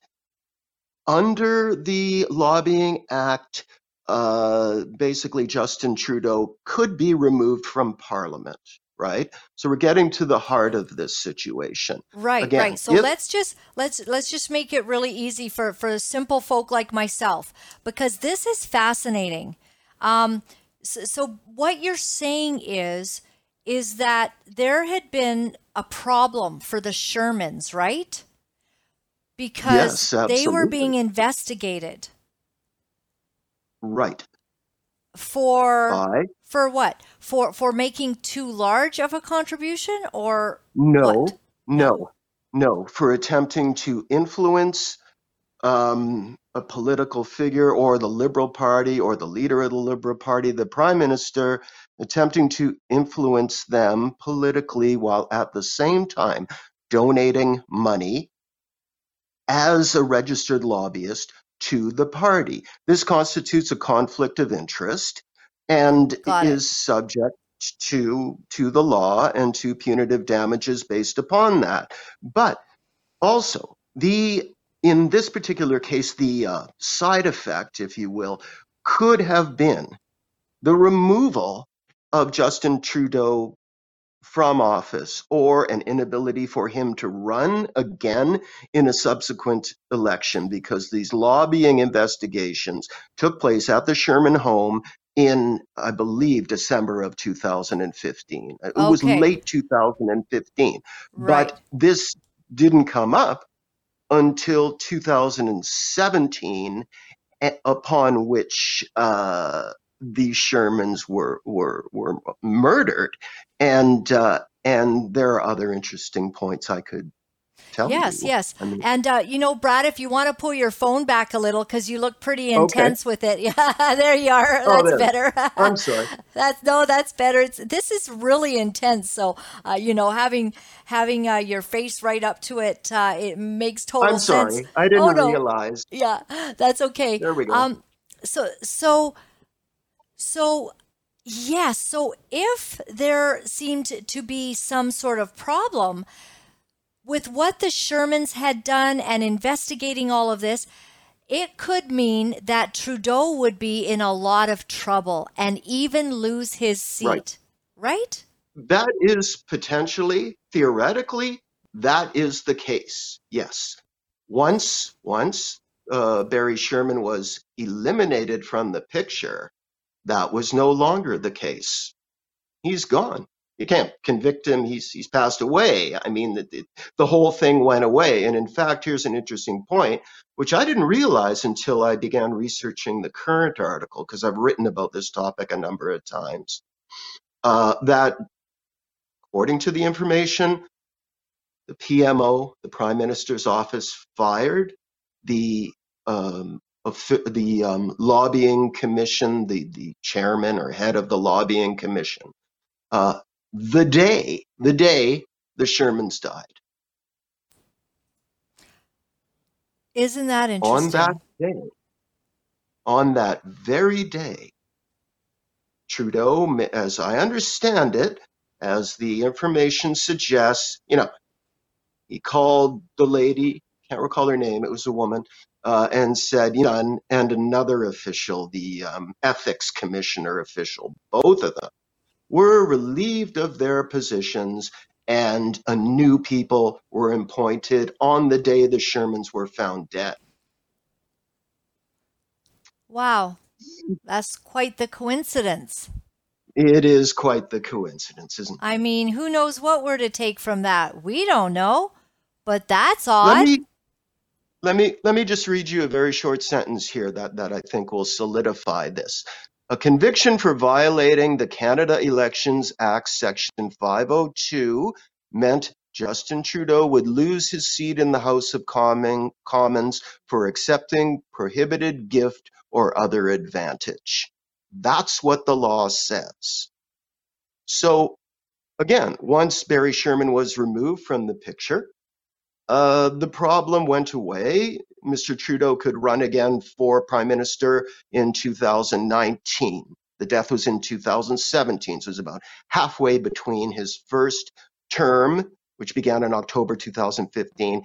Speaker 6: under the Lobbying Act, uh, basically Justin Trudeau could be removed from Parliament, right? So we're getting to the heart of this situation.
Speaker 3: Right,
Speaker 6: Again,
Speaker 3: right. So
Speaker 6: if-
Speaker 3: let's just let's let's just make it really easy for for simple folk like myself because this is fascinating. Um, so, so what you're saying is is that there had been a problem for the Shermans, right? Because
Speaker 6: Yes,
Speaker 3: they were being investigated
Speaker 6: Right.
Speaker 3: for
Speaker 6: By
Speaker 3: for what? For for making too large of a contribution or
Speaker 6: no,
Speaker 3: What?
Speaker 6: no, no, for attempting to influence um, a political figure or the Liberal Party or the leader of the Liberal Party, the Prime Minister, attempting to influence them politically while at the same time donating money as a registered lobbyist to the party. This constitutes a conflict of interest and
Speaker 3: Got it.
Speaker 6: is subject to to the law and to punitive damages based upon that. But also the in this particular case, the uh, side effect, if you will, could have been the removal of Justin Trudeau from office or an inability for him to run again in a subsequent election because these lobbying investigations took place at the Sherman home in, I believe, December of 2015. It was late 2015.
Speaker 3: right.
Speaker 6: But this didn't come up until 2017, upon which uh, the Shermans were were were murdered, and uh, and there are other interesting points I could tell
Speaker 3: Yes,
Speaker 6: you.
Speaker 3: yes.
Speaker 6: I mean-
Speaker 3: and uh, you know, Brad, if you want to pull your phone back a little because you look pretty
Speaker 6: Okay.
Speaker 3: intense with it. Yeah, there you are.
Speaker 6: Oh,
Speaker 3: That's
Speaker 6: there.
Speaker 3: better.
Speaker 6: I'm sorry.
Speaker 3: that's no, that's better. It's this is really intense. So, uh, you know, having having uh, your face right up to it, uh, it makes total
Speaker 6: I'm
Speaker 3: sense.
Speaker 6: sorry. I didn't
Speaker 3: Oh, no.
Speaker 6: realize.
Speaker 3: Yeah, that's okay.
Speaker 6: There we go.
Speaker 3: Um, so so so Yes. So if there seemed to be some sort of problem with what the Shermans had done and investigating all of this, it could mean that Trudeau would be in a lot of trouble and even lose his seat.
Speaker 6: Right.
Speaker 3: Right?
Speaker 6: That is potentially, theoretically, that is the case. Yes. Once, once uh, Barry Sherman was eliminated from the picture, that was no longer the case. He's gone. You can't convict him. He's he's passed away. I mean, the, the whole thing went away. And in fact, here's an interesting point, which I didn't realize until I began researching the current article, because I've written about this topic a number of times. Uh, that, according to the information, the PMO, the Prime Minister's office, fired the um, the um, lobbying commission, the the chairman or head of the lobbying commission, uh, the day the day the Shermans died.
Speaker 3: Isn't that interesting?
Speaker 6: On that day, on that very day, Trudeau, as I understand it, as the information suggests, you know, he called the lady, can't recall her name, it was a woman, uh, and said, you know, and, and another official, the um, ethics commissioner official, both of them were relieved of their positions and a new people were appointed on the day the Shermans were found dead.
Speaker 3: Wow. That's quite the coincidence.
Speaker 6: It is quite the coincidence, isn't it?
Speaker 3: I mean, who knows what we're to take from that? We don't know, but that's odd.
Speaker 6: Let me let me let me just read you a very short sentence here that, that I think will solidify this. A conviction for violating the Canada Elections Act Section 502 meant Justin Trudeau would lose his seat in the House of Commons for accepting prohibited gift or other advantage. That's what the law says. So, again, once Barry Sherman was removed from the picture, uh, the problem went away. Mr. Trudeau could run again for prime minister in 2019. The death was in 2017, so it was about halfway between his first term, which began in October 2015,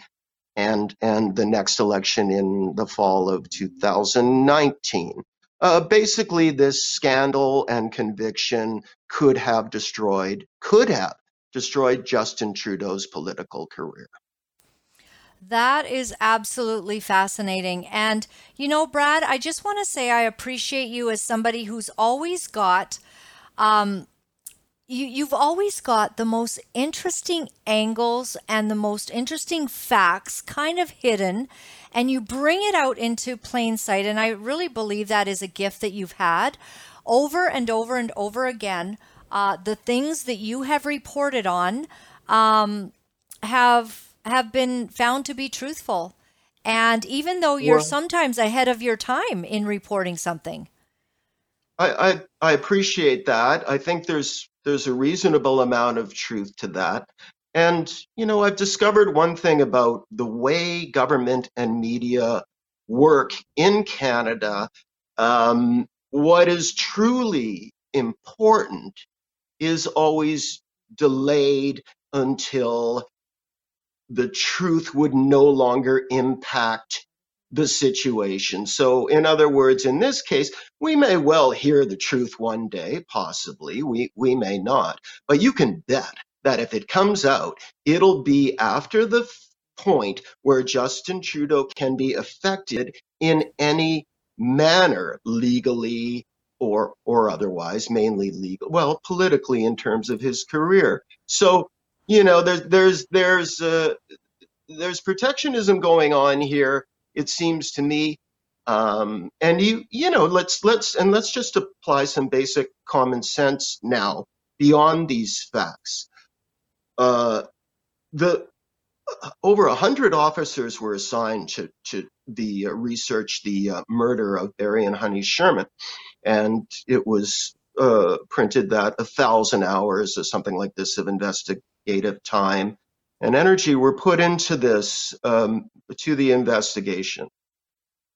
Speaker 6: and and the next election in the fall of 2019. Uh, basically, this scandal and conviction could have destroyed, could have destroyed Justin Trudeau's political career.
Speaker 3: That is absolutely fascinating. And, you know, Brad, I just want to say I appreciate you as somebody who's always got, um, you, you've always got the most interesting angles and the most interesting facts kind of hidden, and you bring it out into plain sight. And I really believe that is a gift that you've had over and over and over again. Uh, the things that you have reported on um, have have been found to be truthful. And even though you're well, sometimes ahead of your time in reporting something.
Speaker 6: I, I, I appreciate that. I think there's there's a reasonable amount of truth to that. And you know, I've discovered one thing about the way government and media work in Canada. Um, what is truly important is always delayed until the truth would no longer impact the situation. So, in other words, in this case, we may well hear the truth one day, possibly, we, we may not, but you can bet that if it comes out, it'll be after the point where Justin Trudeau can be affected in any manner, legally or or otherwise, mainly legal, well, politically in terms of his career. So you know, there's there's there's uh, there's protectionism going on here. It seems to me, um, and you you know, let's let's and let's just apply some basic common sense now beyond these facts. Uh, the over a hundred officers were assigned to to the uh, research the uh, murder of Barry and Honey Sherman, and it was uh, printed that a thousand hours or something like this of investigative time and energy were put into this um, to the investigation.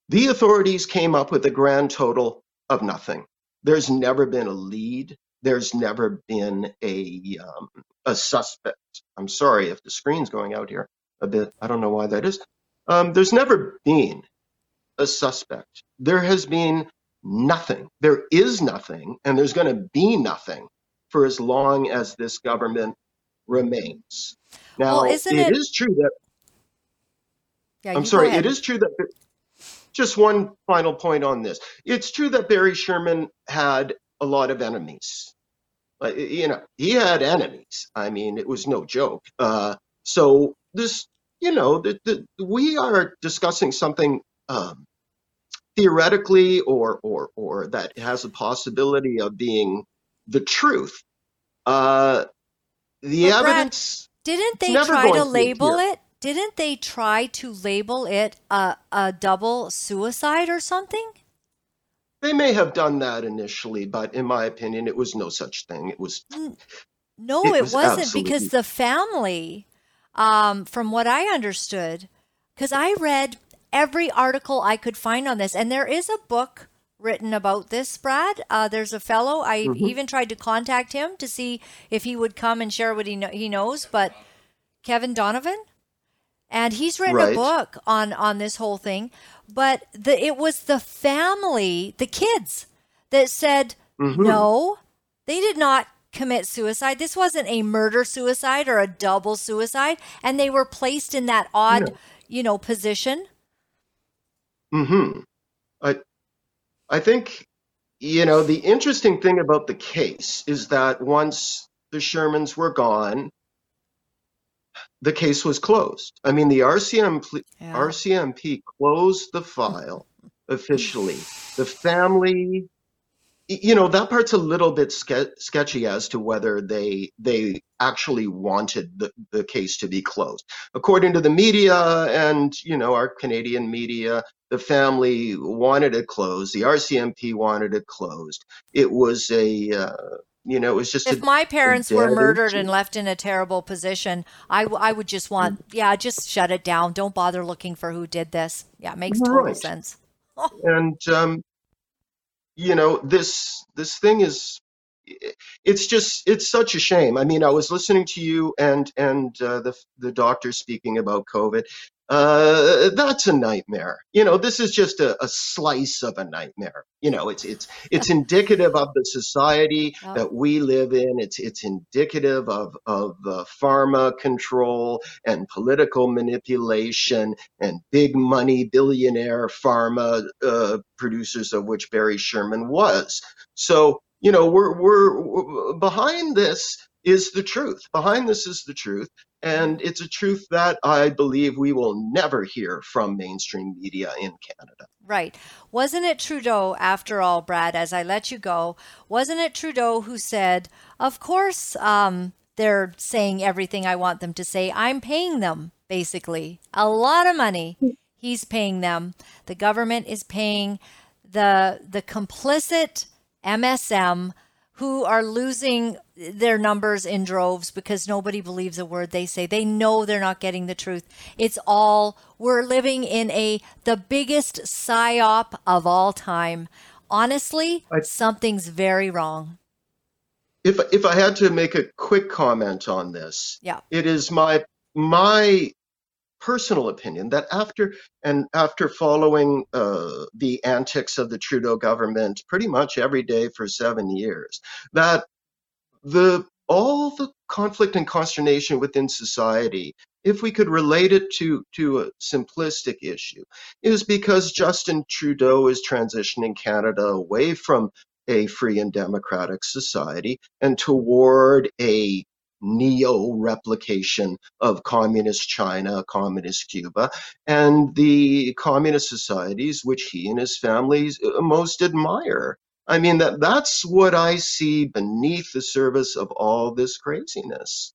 Speaker 6: The authorities came up with a grand total of nothing. There's never been a lead. There's never been a um, a suspect. I'm sorry if the screen's going out here a bit. I don't know why that is. Um, there's never been a suspect. There has been nothing. There is nothing, and there's going to be nothing for as long as this government remains. Now,
Speaker 3: Well, isn't it-
Speaker 6: it is true that
Speaker 3: Yeah,
Speaker 6: I'm sorry. It is true that just one final point on this. It's true that Barry Sherman had a lot of enemies. Like, you know, he had enemies. I mean, it was no joke. Uh, so this, you know, the, the, we are discussing something um, theoretically or or or that has a possibility of being the truth. Uh, the
Speaker 3: But Brad,
Speaker 6: evidence.
Speaker 3: Didn't they try to label it? Didn't they try to label it a, a double suicide or something?
Speaker 6: They may have done that initially, but in my opinion, it was no such thing. It was
Speaker 3: No,
Speaker 6: It
Speaker 3: it,
Speaker 6: was
Speaker 3: wasn't
Speaker 6: absolutely-
Speaker 3: because the family, um, from what I understood, because I read every article I could find on this, and there is a book written about this, Brad. Uh, there's a fellow, I
Speaker 6: Mm-hmm.
Speaker 3: even tried to contact him to see if he would come and share what he, he knows, but Kevin Donovan? And he's written a book on, on this whole thing, but the, it was the family, the kids, that said,
Speaker 6: Mhm.
Speaker 3: no, they did not commit suicide. This wasn't a murder suicide or a double suicide. And they were placed in that odd,
Speaker 6: No.
Speaker 3: you know, position.
Speaker 6: hmm I think, you know, the interesting thing about the case is that once the Shermans were gone, the case was closed. I mean, the RCM, pl-
Speaker 3: Yeah.
Speaker 6: RCMP closed the file officially. The family, you know, that part's a little bit ske- sketchy as to whether they they actually wanted the, the case to be closed. According to the media and you know our Canadian media, the family wanted it closed. The RCMP wanted it closed. It was a uh, you know it was just
Speaker 3: If
Speaker 6: a,
Speaker 3: my parents were murdered
Speaker 6: issue.
Speaker 3: and left in a terrible position, I, w- I would just want, yeah, just shut it down. Don't bother looking for who did this. Yeah, it makes total
Speaker 6: Right.
Speaker 3: sense.
Speaker 6: and um, you know this this thing is it's just it's such a shame. I mean i was listening to you and and uh, the the doctor speaking about covid. Uh, that's a nightmare. You know this is just a, a slice of a nightmare. You know it's it's it's indicative of the society
Speaker 3: Yeah.
Speaker 6: that we live in. It's it's indicative of of uh, pharma control and political manipulation and big money billionaire pharma uh, producers of which Barry Sherman was. So, you know, we're, we're, we're behind this is the truth. Behind this is the truth. And it's a truth that I believe we will never hear from mainstream media in Canada.
Speaker 3: Right. Wasn't it Trudeau, after all, Brad, as I let you go, wasn't it Trudeau who said, of course, um, they're saying everything I want them to say. I'm paying them, basically. A lot of money. He's paying them. The government is paying the the complicit MSM who are losing their numbers in droves because nobody believes a word they say. They know they're not getting the truth. It's all we're living in a the biggest psyop of all time. Honestly,
Speaker 6: I-
Speaker 3: something's very wrong.
Speaker 6: If, if I had to make a quick comment on this,
Speaker 3: Yeah.
Speaker 6: it is my my personal opinion that after and after following uh, the antics of the Trudeau government pretty much every day for seven years, that the all the conflict and consternation within society, if we could relate it to to a simplistic issue, is because Justin Trudeau is transitioning Canada away from a free and democratic society and toward a neo replication of communist China, communist Cuba, and the communist societies which he and his families uh, most admire. I mean that that's what I see beneath the surface of all this craziness.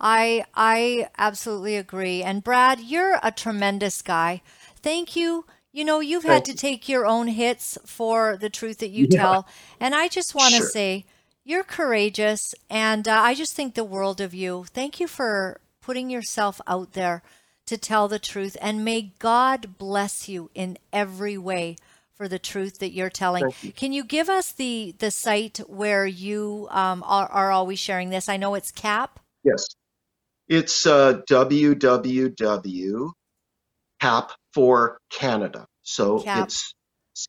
Speaker 3: I I absolutely agree. And Brad, you're a tremendous guy. Thank you. You know, you've had
Speaker 6: Thank
Speaker 3: to take your own hits for the truth that you
Speaker 6: Yeah.
Speaker 3: tell. And I just want to
Speaker 6: Sure.
Speaker 3: say you're courageous and uh, I just think the world of you. Thank you for putting yourself out there to tell the truth and may God bless you in every way for the truth that you're telling.
Speaker 6: You.
Speaker 3: Can you give us the the site where you um, are, are always sharing this? I know it's CAP.
Speaker 6: Yes. It's uh, www. CAP for Canada. So
Speaker 3: Cap
Speaker 6: it's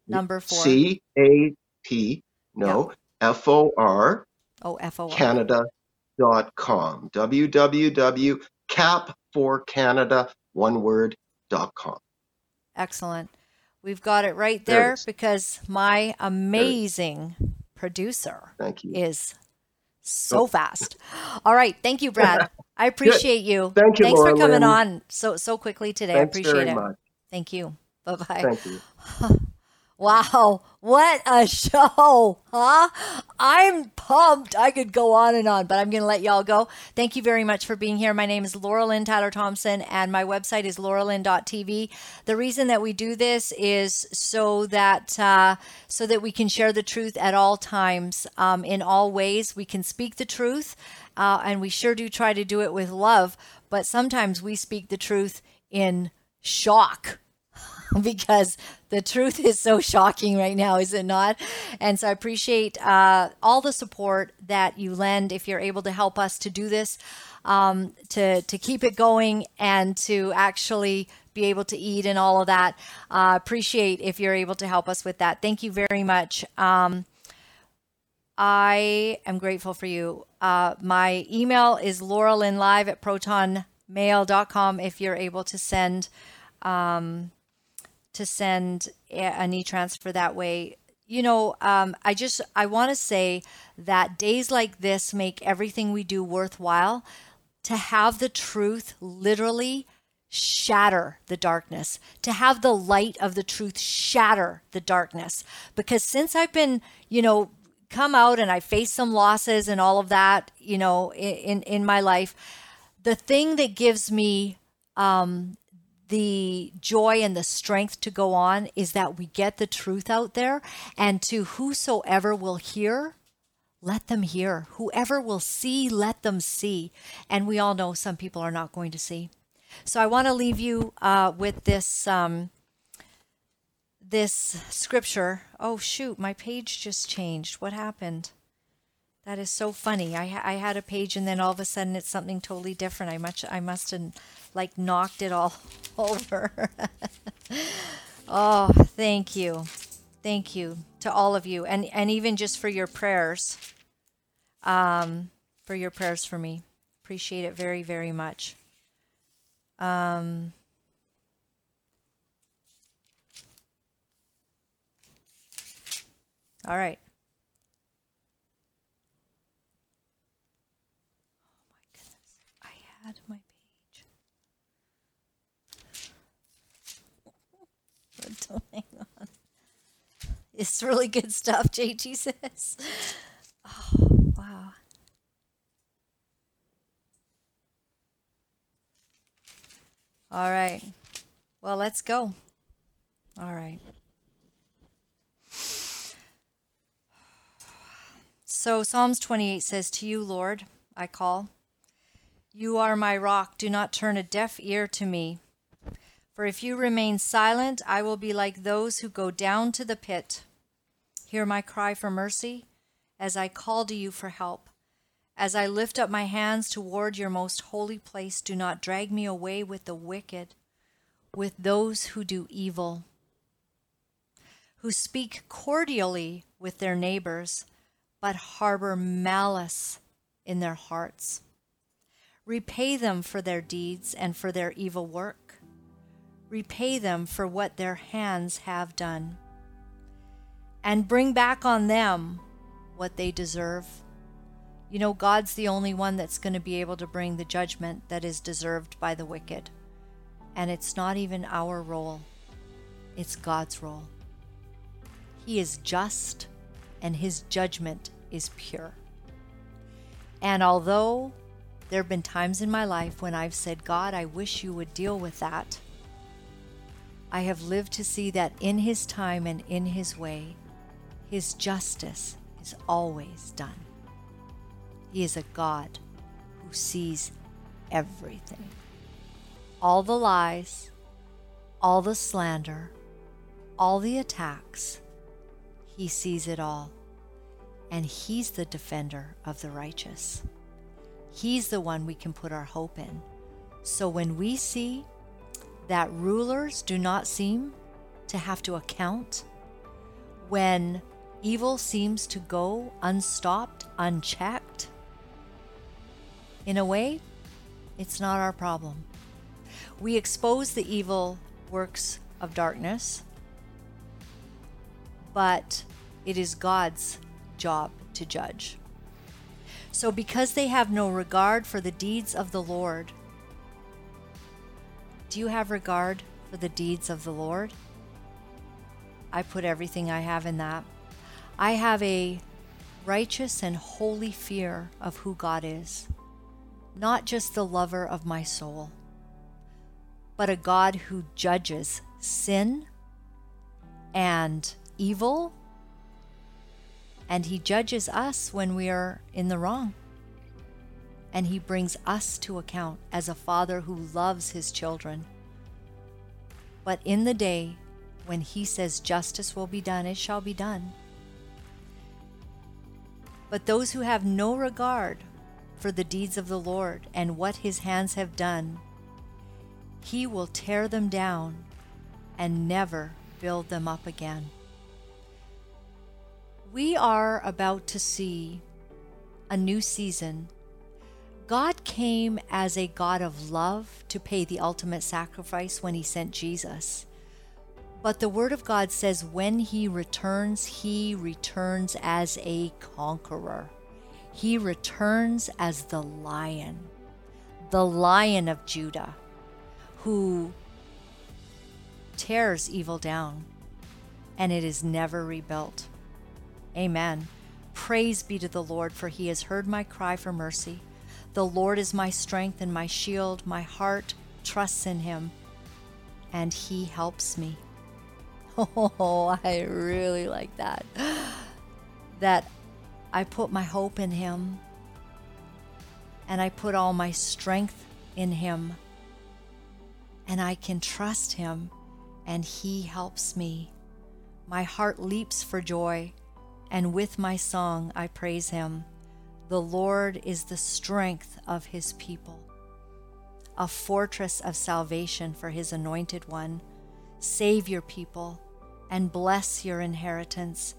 Speaker 3: number four.
Speaker 6: C A P, no, F O R
Speaker 3: Oh, F O R.
Speaker 6: Canada.com. www.cap4canada, one word, dot com.
Speaker 3: Excellent. We've got it right there,
Speaker 6: There it
Speaker 3: because my amazing producer
Speaker 6: Thank you.
Speaker 3: is so
Speaker 6: Oh.
Speaker 3: fast. All right, thank you, Brad. I appreciate you.
Speaker 6: Thank you,
Speaker 3: Thanks for coming
Speaker 6: Lynn.
Speaker 3: on so so quickly today. I appreciate it.
Speaker 6: much.
Speaker 3: Thank you. Bye bye.
Speaker 6: Thank you.
Speaker 3: Wow, what a show, huh? I'm pumped. I could go on and on, but I'm going to let y'all go. Thank you very much for being here. My name is Laura Lynn Tyler Thompson, and my website is lauralynn.tv. The reason that we do this is so that uh, so that we can share the truth at all times, um, in all ways. We can speak the truth, uh, and we sure do try to do it with love. But sometimes we speak the truth in shock because the truth is so shocking right now, is it not? And so I appreciate uh, all the support that you lend if you're able to help us to do this, um, to to keep it going, and to actually be able to eat and all of that. Uh, appreciate if you're able to help us with that. Thank you very much. Um, I am grateful for you. Uh, my email is lauralynlive at protonmail.com if you're able to send um, to send an e-transfer that way. You know, um, I just I want to say that days like this make everything we do worthwhile. To have the truth literally shatter the darkness, to have the light of the truth shatter the darkness. Because since I've been, you know, come out and I faced some losses and all of that, you know, in, in my life, the thing that gives me um, the joy and the strength to go on is that we get the truth out there and to whosoever will hear let them hear. Whoever will see let them see. And we all know some people are not going to see. So i want to leave you uh, with this um, this scripture. Oh shoot my page just changed. What happened? That is so funny. I, I had a page and then all of a sudden it's something totally different. I much I must have like knocked it all over. oh, thank you, thank you to all of you, and and even just for your prayers, um, for your prayers for me. Appreciate it very very much. Um. All right. Oh my goodness. I had my Don't hang on. It's really good stuff, JT says. Oh, wow. All right. Well, let's go. All right. So Psalms 28 says, To you, Lord, I call. You are my rock. Do not turn a deaf ear to me. For if you remain silent, I will be like those who go down to the pit. Hear my cry for mercy as I call to you for help. As I lift up my hands toward your most holy place, do not drag me away with the wicked, with those who do evil, who speak cordially with their neighbors, but harbor malice in their hearts. Repay them for their deeds and for their evil work. Repay them for what their hands have done. And bring back on them what they deserve. You know, God's the only one that's going to be able to bring the judgment that is deserved by the wicked. And it's not even our role, it's God's role. He is just, and his judgment is pure. And although there have been times in my life when I've said, God, I wish you would deal with that. I have lived to see that in His time and in His way, His justice is always done. He is a God who sees everything all the lies, all the slander, all the attacks, He sees it all. And He's the defender of the righteous. He's the one we can put our hope in. So when we see that rulers do not seem to have to account, when evil seems to go unstopped, unchecked, in a way, it's not our problem. We expose the evil works of darkness, but it is God's job to judge. So, because they have no regard for the deeds of the Lord, do you have regard for the deeds of the Lord? I put everything I have in that. I have a righteous and holy fear of who God is, not just the lover of my soul, but a God who judges sin and evil and He judges us when we are in the wrong. And He brings us to account as a father who loves His children. But in the day when He says justice will be done, it shall be done. But those who have no regard for the deeds of the Lord and what His hands have done, He will tear them down and never build them up again. We are about to see a new season. God came as a God of love to pay the ultimate sacrifice when he sent Jesus. But the Word of God says when he returns, he returns as a conqueror. He returns as the lion, the lion of Judah, who tears evil down and it is never rebuilt. Amen. Praise be to the Lord, for he has heard my cry for mercy. The Lord is my strength and my shield. My heart trusts in him, and he helps me. Oh, I really like that. That I put my hope in him, and I put all my strength in him, and I can trust him, and he helps me. My heart leaps for joy and with my song I praise him. The Lord is the strength of his people, a fortress of salvation for his anointed one. Save your people and bless your inheritance.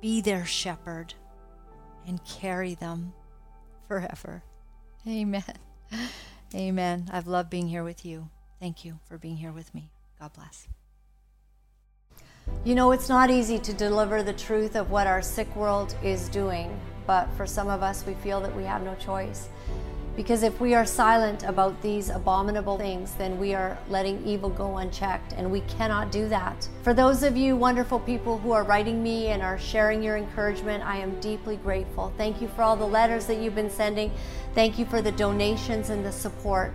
Speaker 3: Be their shepherd and carry them forever. Amen. Amen. I've loved being here with you. Thank you for being here with me. God bless. You know, it's not easy to deliver the truth of what our sick world is doing, but for some of us, we feel that we have no choice. Because if we are silent about these abominable things, then we are letting evil go unchecked, and we cannot do that. For those of you wonderful people who are writing me and are sharing your encouragement, I am deeply grateful. Thank you for all the letters that you've been sending. Thank you for the donations and the support.